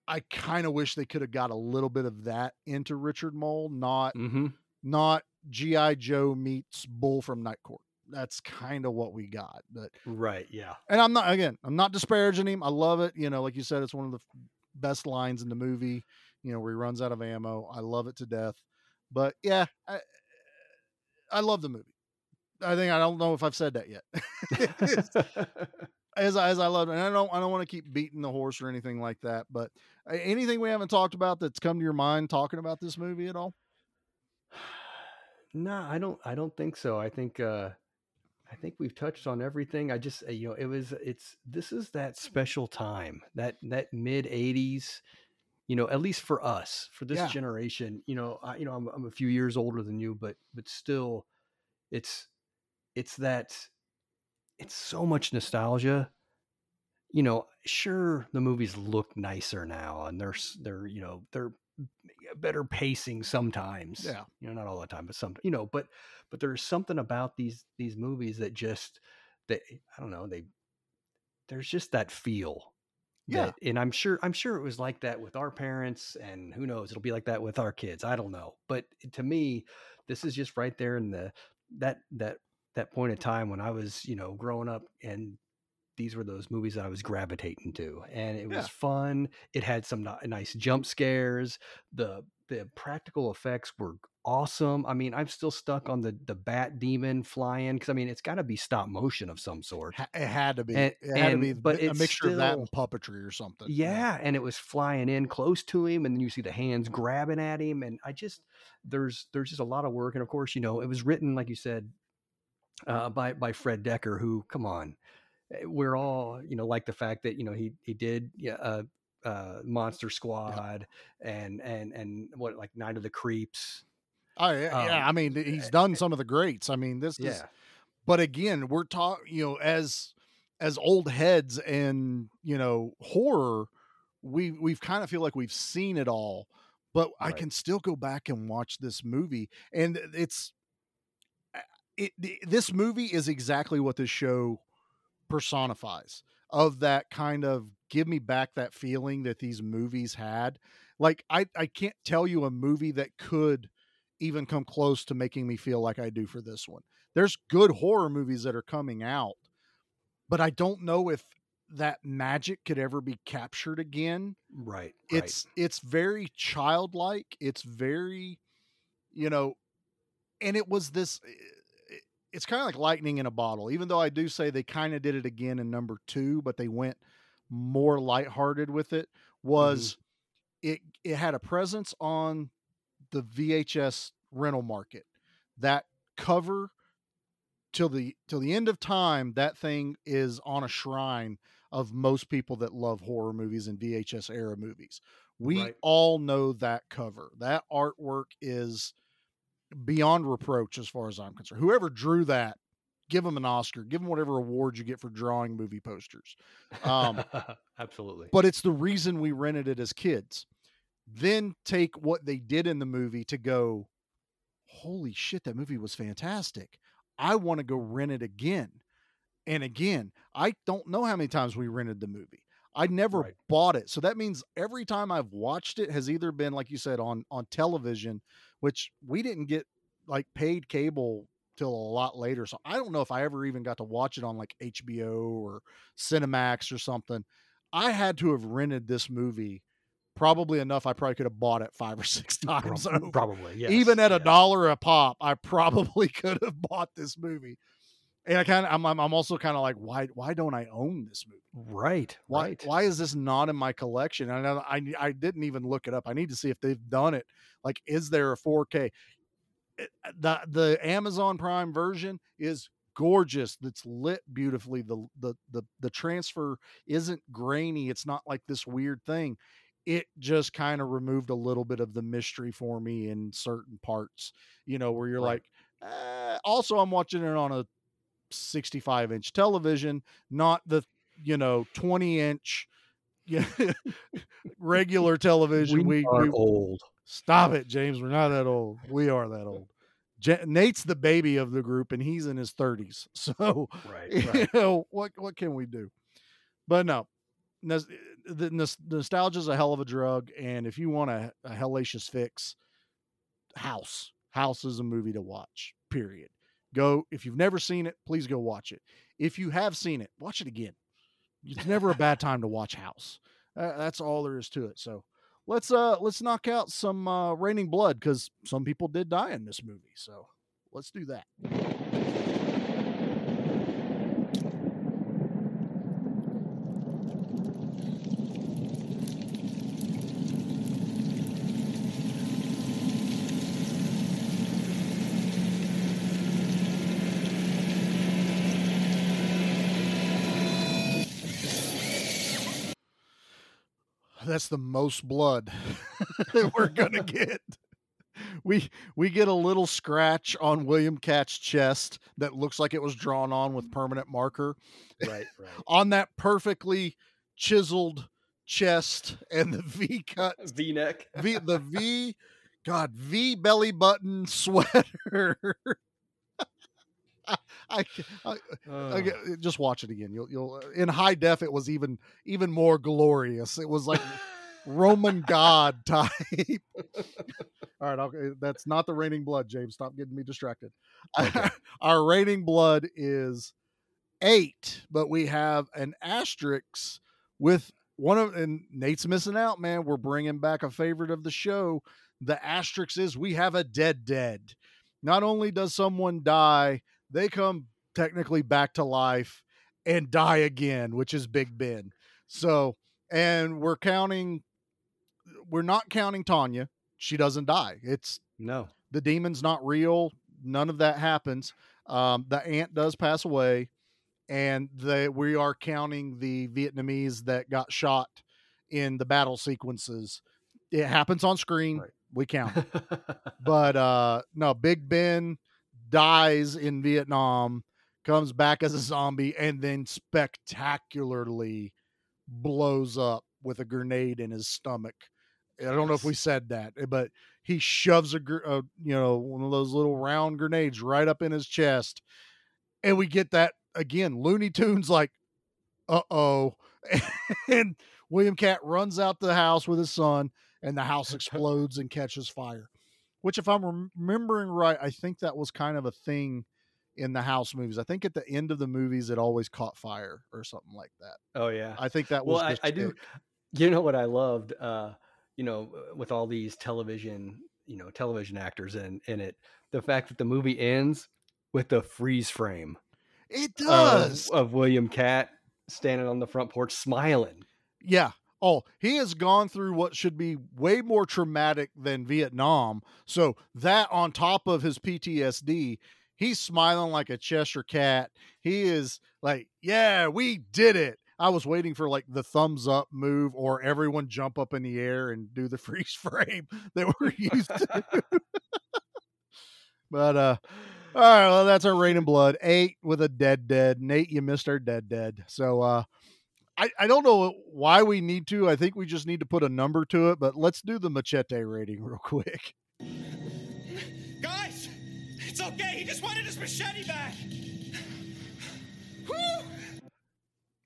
i kind of wish they could have got a little bit of that into richard moll not mm-hmm. not gi joe meets bull from night court that's kind of what we got but Right. Yeah. and i'm not again i'm not disparaging him i love it you know like you said it's one of the best lines in the movie you know where he runs out of ammo i love it to death but yeah i, I love the movie i think i don't know if i've said that yet as I, as I love it. And I don't I don't want to keep beating the horse or anything like that. But anything we haven't talked about that's come to your mind talking about this movie at all? no, I don't. I don't think so. I think. uh I think we've touched on everything. I just, uh, you know, it was, it's, this is that special time, that, that mid 80s, you know, at least for us, for this Yeah. generation, you know, I, you know, I'm, I'm a few years older than you, but, but still, it's, it's that, it's so much nostalgia. You know, sure, the movies look nicer now and they're, they're, you know, they're better pacing sometimes Yeah. you know not all the time but some you know but but there's something about these these movies that just they, eh, i don't know they there's just that feel Yeah. that, and i'm sure i'm sure it was like that with our parents and who knows it'll be like that with our kids i don't know but to me this is just right there in the that that that point of time when i was you know growing up and these were those movies that I was gravitating to, and it was Yeah. fun. It had some ni- nice jump scares. the The practical effects were awesome. I mean, I'm still stuck on the the bat demon flying because I mean, it's got to be stop motion of some sort. It had to be. And- it had and- to be but a mixture of that and puppetry or something. Yeah, and it was flying in close to him, and then you see the hands grabbing at him, and I just there's there's just a lot of work, and of course, you know, it was written like you said uh, by by Fred Dekker, who come on, we're all you know like the fact that you know he he did yeah, uh, uh, Monster Squad and and and what like Night of the Creeps, Oh, yeah, yeah. Um, I mean, he's done some of the greats. I mean, this is yeah, but again we're talking you know as as old heads and you know horror we we've kind of feel like we've seen it all but i can still go back and watch this movie and it's uh, it, this movie is exactly what this show personifies of that kind of give me back that feeling that these movies had. Like i i can't tell you a movie that could even come close to making me feel like i do for this one. There's good horror movies that are coming out but i don't know if that magic could ever be captured again. Right, it's it's very childlike it's very you know and it was this i- it's kind of like lightning in a bottle even though i do say they kind of did it again in number two but they went more lighthearted with it mm-hmm. was it it had a presence on the vhs rental market that cover till the till the end of time that thing is on a shrine of most people that love horror movies and VHS era movies. We Right. all know that cover. That artwork is beyond reproach as far as I'm concerned. Whoever drew that, give them an Oscar. Give them whatever award you get for drawing movie posters. Um, absolutely, but it's the reason we rented it as kids. Then take what they did in the movie to go, holy shit, that movie was fantastic. I want to go rent it again and again. I don't know how many times we rented the movie. I never Right. bought it. So that means every time I've watched it has either been like you said on on television, which we didn't get like paid cable till a lot later. So I don't know if I ever even got to watch it on like HBO or Cinemax or something. I had to have rented this movie probably enough I probably could have bought it five or six times Prob- over. probably, yes, Even at a yes. dollar a pop, I probably could have bought this movie. And I kind of I'm, I'm also kind of like why why don't I own this movie? Right. Why right. why is this not in my collection? I I I didn't even look it up. I need to see if they've done it. Like, is there a 4K? The the Amazon Prime version is gorgeous. That's lit beautifully. The the the the transfer isn't grainy. It's not like this weird thing. It just kind of removed a little bit of the mystery for me in certain parts. You know, where you're Right. like, uh, also I'm watching it on a 65 inch television, not the you know 20 inch yeah, regular television. We, are we old. stop it, James. We're not that old. We are that old. Nate's the baby of the group, and he's in his 30s. So Right. you know what what can we do? But no, the nos- nostalgia is a hell of a drug, and if you want a, a hellacious fix, House House is a movie to watch. Period. Go if you've never seen it, please go watch it. If you have seen it, watch it again. It's never a bad time to watch House. Uh, that's all there is to it. So let's uh let's knock out some uh raining blood because some people did die in this movie. So let's do that. That's the most blood that we're gonna get. We we get a little scratch on William Katt's chest that looks like it was drawn on with permanent marker Right. Right. on that perfectly chiseled chest and the V cut V neck. V the V God V belly button sweater. I, I, I Okay, eh, just watch it again. You'll you'll uh, in high def. It was even even more glorious. It was like Roman god type. All right, okay, eh, that's not the raining blood, James. Stop getting me distracted. Okay. Our raining blood is eight, but we have an asterisk with one of and Nate's missing out. Man, we're bringing back a favorite of the show. The asterisk is we have a dead dead. Not only does someone die, they come technically back to life and die again, which is Big Ben. So, and we're counting, we're not counting Tanya. She doesn't die. It's no. the demon's not real. None of that happens. Um, the aunt does pass away, and they, we are counting the Vietnamese that got shot in the battle sequences. It happens on screen. Right. We count but uh no big ben dies in vietnam comes back as a zombie and then spectacularly blows up with a grenade in his stomach. I don't know if we said that eh, but he shoves a, a you know one of those little round grenades right up in his chest and we get that again looney tunes like uh-oh and william katt runs out the house with his son and the house explodes and catches fire which if i'm remembering right i think that was kind of a thing in the house movies i think at the end of the movies it always caught fire or something like that oh yeah. i think that was well, I, I do. You know what I loved? Uh, you know, uh, with all these television, you know, television actors in in it, the fact that the movie ends with the freeze frame it of, does of William Katt standing on the front porch smiling. yeah oh he has gone through what should be way more traumatic than vietnam so that on top of his ptsd he's smiling like a cheshire cat. He is like yeah we did it. I was waiting for like the thumbs up move or everyone jump up in the air and do the freeze frame that we're used to but uh all right well that's our rain and blood. Eight with a dead dead. Nate you missed our dead dead. So uh I, I don't know why we need to. I think we just need to put a number to it, but let's do the machete rating real quick. Guys, it's okay. He just wanted his machete back.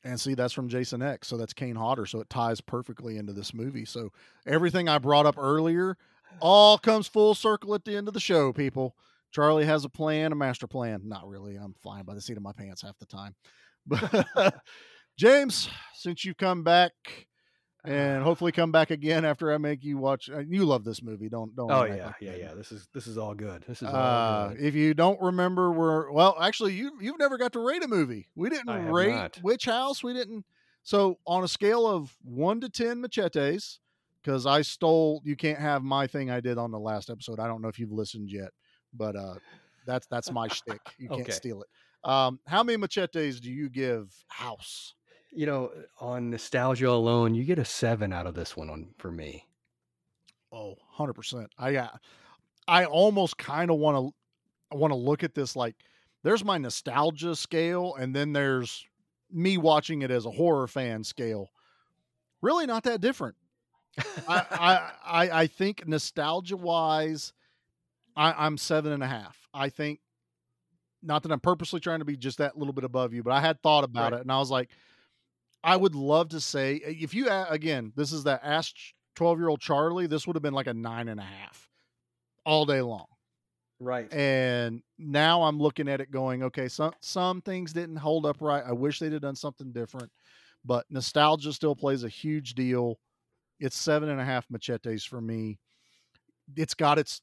And see, that's from Jason X. So that's Kane Hodder. So it ties perfectly into this movie. So everything I brought up earlier all comes full circle at the end of the show, people. Charlie has a plan, a master plan. Not really. I'm flying by the seat of my pants half the time. But James, since you've come back, and hopefully come back again after I make you watch. uh, You love this movie, don't don't? Oh yeah, like yeah, yeah. This is this is all good. This is all Uh, good. if you don't remember, we're well. Actually, you you've never got to rate a movie. We didn't rate not. Witch House. We didn't. So on a scale of one to ten machetes, because I stole. You can't have my thing I did on the last episode. I don't know if you've listened yet, but uh, that's that's my shtick. You can't steal it. Um, how many machetes do you give House? You know, eh, on nostalgia alone, you get a seven out of this one on for me. Oh, 100%. I got I almost kind of want to want to look at this like there's my nostalgia scale and then there's me watching it as a horror fan scale. Really not that different. I, I I I think nostalgia wise, I, I'm seven and a half. I think not that I'm purposely trying to be just that little bit above you, but I had thought about Right. it and I was like, I would love to say eh, if you again, this is that ask 12 year old Charlie, this would have been like a nine and a half all day long. Right. And now I'm looking at it going, okay, some some things didn't hold up right. I wish they'd have done something different, but nostalgia still plays a huge deal. It's seven and a half machetes for me. It's got its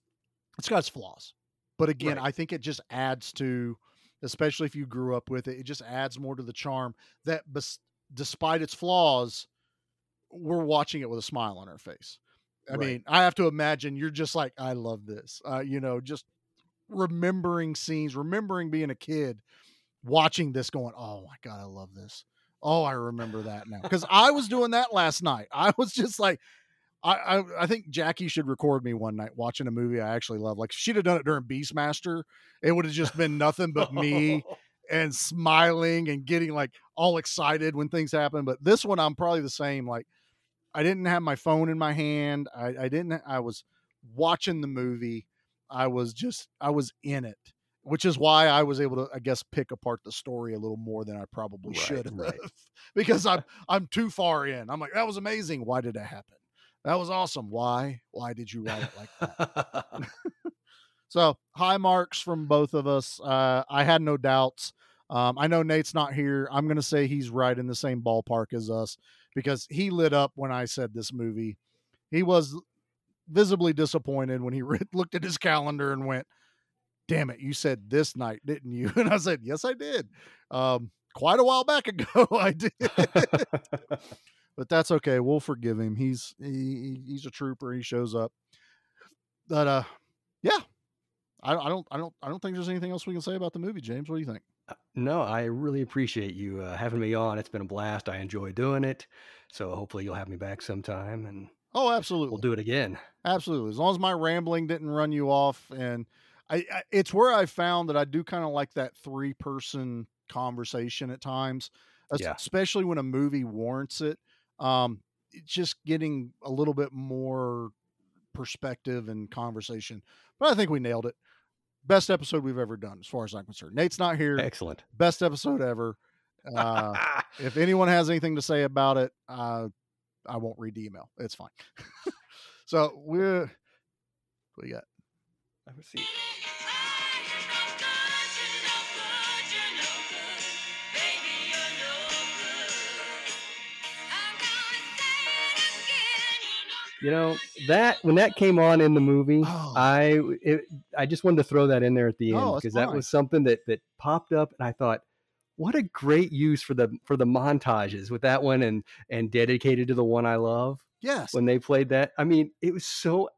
it's got its flaws, but again, Right. I think it just adds to, especially if you grew up with it, it just adds more to the charm that, bes- despite its flaws, we're watching it with a smile on our face. I Right. mean, I have to imagine you're just like, I love this. Uh, you know, just remembering scenes, remembering being a kid, watching this, going, "Oh my god, I love this." Oh, I remember that now because I was doing that last night. I was just like, I, I I think Jackie should record me one night watching a movie I actually love. Like she'd have done it during Beastmaster, it would have just been nothing but me and smiling and getting like all excited when things happen. But this one, I'm probably the same. Like I didn't have my phone in my hand. I, I didn't. I was watching the movie. I was just. I was in it, which is why I was able to, I guess, pick apart the story a little more than I probably Right, should have, right. because I'm I'm too far in. I'm like, that was amazing. Why did that happen? That was awesome. Why? Why did you write it like that? So high marks from both of us. Uh, I had no doubts. Um, I know Nate's not here. I'm going to say he's right in the same ballpark as us because he lit up when I said this movie. He was visibly disappointed when he re- looked at his calendar and went, "Damn it, you said this night, didn't you?" And I said, "Yes, I did. Um, quite a while back ago, I did." but that's okay. We'll forgive him. He's he, he's a trooper. He shows up. But uh, yeah, I, I don't I don't I don't think there's anything else we can say about the movie. James, what do you think? no, I really appreciate you uh, having me on. It's been a blast. I enjoy doing it. So hopefully you'll have me back sometime and Oh, absolutely. we'll do it again. Absolutely. As long as my rambling didn't run you off, and I, I it's where I found that I do kind of like that three person conversation at times, Yeah. especially when a movie warrants it. Um, it's just getting a little bit more perspective and conversation. But I think we nailed it. Best episode we've ever done, as far as I'm concerned. Nate's not here. Excellent. Best episode ever. Uh, if anyone has anything to say about it, uh, I won't read the email. It's fine. so we're what we got. Have a seat. You know that when that came on in the movie, Oh. I it, I just wanted to throw that in there at the end oh, because that was something that that popped up, and I thought, what a great use for the for the montages with that one and and dedicated to the one I love Yes. when they played that. I mean, it was so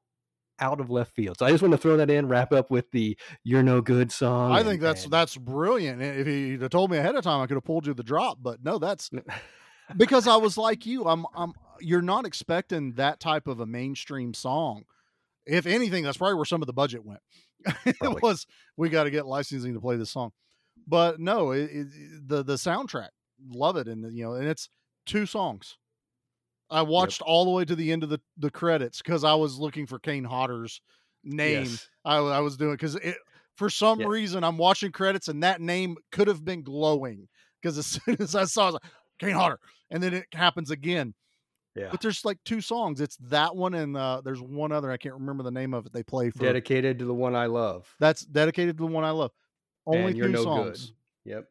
out of left field. So I just want to throw that in, wrap up with the "You're No Good" song. I and- think that's and- that's brilliant. If he'd told me ahead of time, I could have pulled you the drop. But no, that's because I was like you. I'm I'm you're not expecting that type of a mainstream song. If anything, that's probably where some of the budget went. it was we got to get licensing to play this song. But no, it, it, the the soundtrack, love it, and you know, and it's two songs. I watched all the way to the end of the the credits because I was looking for Kane Hodder's name. Yes. I, I was doing because for some Yeah. reason I'm watching credits and that name could have been glowing because as soon as I saw, it, I was like, Kane Hodder, and then it happens again. Yeah. But there's like two songs. It's that one and uh, there's one other. I can't remember the name of it. They play for dedicated to the one I love. that's dedicated to the one I love. Only two no songs. good. Yep.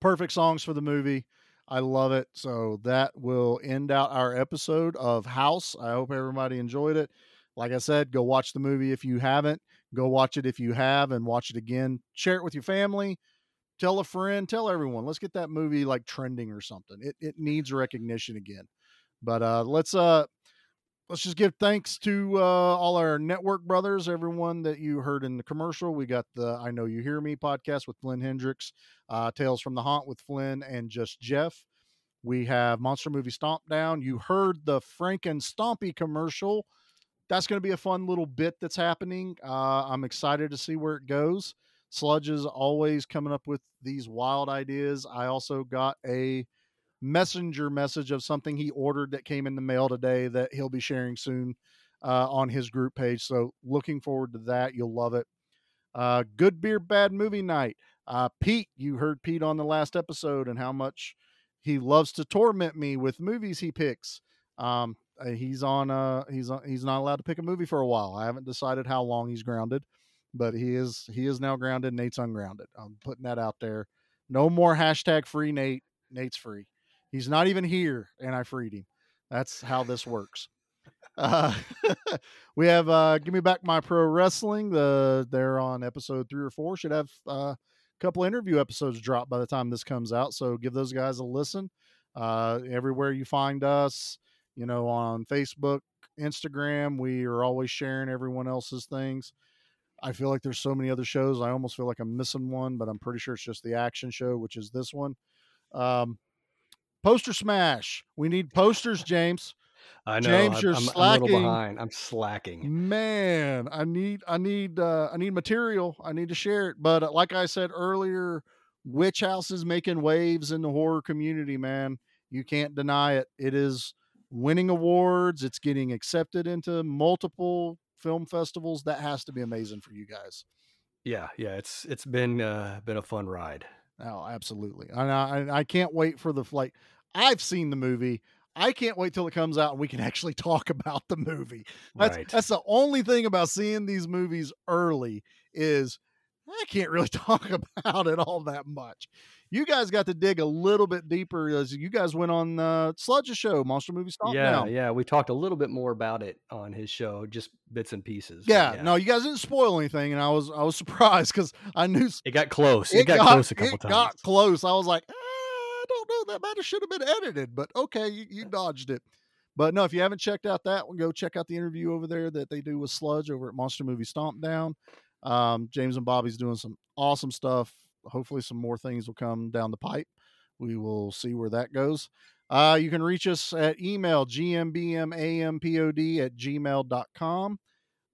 Perfect songs for the movie. I love it. So that will end out our episode of House. I hope everybody enjoyed it. Like I said, go watch the movie if you haven't. Go watch it if you have and watch it again. Share it with your family. Tell a friend, tell everyone. Let's get that movie like trending or something. It it needs recognition again. But uh let's uh let's just give thanks to uh, all our network brothers, everyone that you heard in the commercial. We got the I Know You Hear Me podcast with Flynn Hendricks, uh, Tales from the Haunt with Flynn and just Jeff. We have Monster Movie Stomp Down. You heard the Frank and Stompy commercial. That's going to be a fun little bit that's happening. Uh, I'm excited to see where it goes. Sludge is always coming up with these wild ideas. I also got a messenger message of something he ordered that came in the mail today that he'll be sharing soon uh, on his group page. So looking forward to that. You'll love it. Uh, good beer, bad movie night. Uh, Pete, you heard Pete on the last episode and how much he loves to torment me with movies he picks. Um, uh, he's on. Uh, he's on, he's not allowed to pick a movie for a while. I haven't decided how long he's grounded, but he is he is now grounded. Nate's ungrounded. I'm putting that out there. No more hashtag free Nate. Nate's free. He's not even here, and I freed him. That's how this works. Uh, we have uh, "Give Me Back My Pro Wrestling." The they're on episode three or four. Should have uh, a couple interview episodes drop by the time this comes out. So give those guys a listen. Uh, everywhere you find us, you know, on Facebook, Instagram, we are always sharing everyone else's things. I feel like there's so many other shows. I almost feel like I'm missing one, but I'm pretty sure it's just the action show, which is this one. Um, poster smash. We need posters, James. I know. James, you're I'm, I'm a slacking. little behind. I'm slacking. Man, I need I need uh I need material. I need to share it. But uh, like I said earlier, Witch House is making waves in the horror community, man. You can't deny it. It is winning awards. It's getting accepted into multiple film festivals. That has to be amazing for you guys. Yeah, yeah. It's it's been uh, been a fun ride. Oh, absolutely. And I, I can't wait for the flight. I've seen the movie. I can't wait till it comes out and we can actually talk about the movie. That's Right. that's the only thing about seeing these movies early is I can't really talk about it all that much. You guys got to dig a little bit deeper as you guys went on uh, Sludge's show, Monster Movie Stomp yeah, Down. yeah. We talked a little bit more about it on his show, just bits and pieces. but Yeah, no, you guys didn't spoil anything, and I was I was surprised because I knew it got close. It, got, close a couple it times. It got close. I was like, "Ah, I don't know. That might have should have been edited, but okay, you, you dodged it. But no, if you haven't checked out that one, go check out the interview over there that they do with Sludge over at Monster Movie Stomp Down. Um, James and Bobby's doing some awesome stuff. Hopefully, some more things will come down the pipe. We will see where that goes. Uh, you can reach us at email gmbmampod at gmail.com.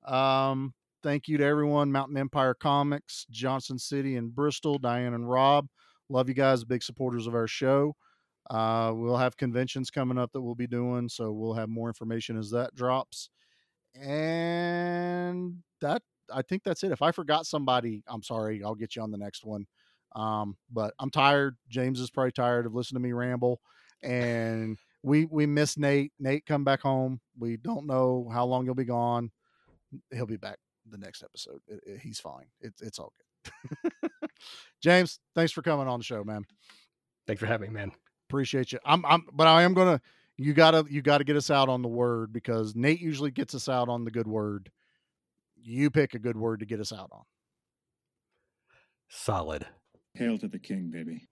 Um, thank you to everyone Mountain Empire Comics, Johnson City, and Bristol, Diane and Rob. Love you guys, big supporters of our show. Uh, we'll have conventions coming up that we'll be doing, so we'll have more information as that drops. And that I think that's it. If I forgot somebody, I'm sorry. I'll get you on the next one. Um, but I'm tired. James is probably tired of listening to me ramble. And we we miss Nate. Nate come back home. We don't know how long he'll be gone. He'll be back the next episode. It- it- he's fine. It's it's all good. James, thanks for coming on the show, man. Thanks for having me, man. Appreciate you. I'm I'm but I am gonna you gotta you gotta get us out on the word because Nate usually gets us out on the good word. You pick a good word to get us out on. Solid. Hail to the king, baby.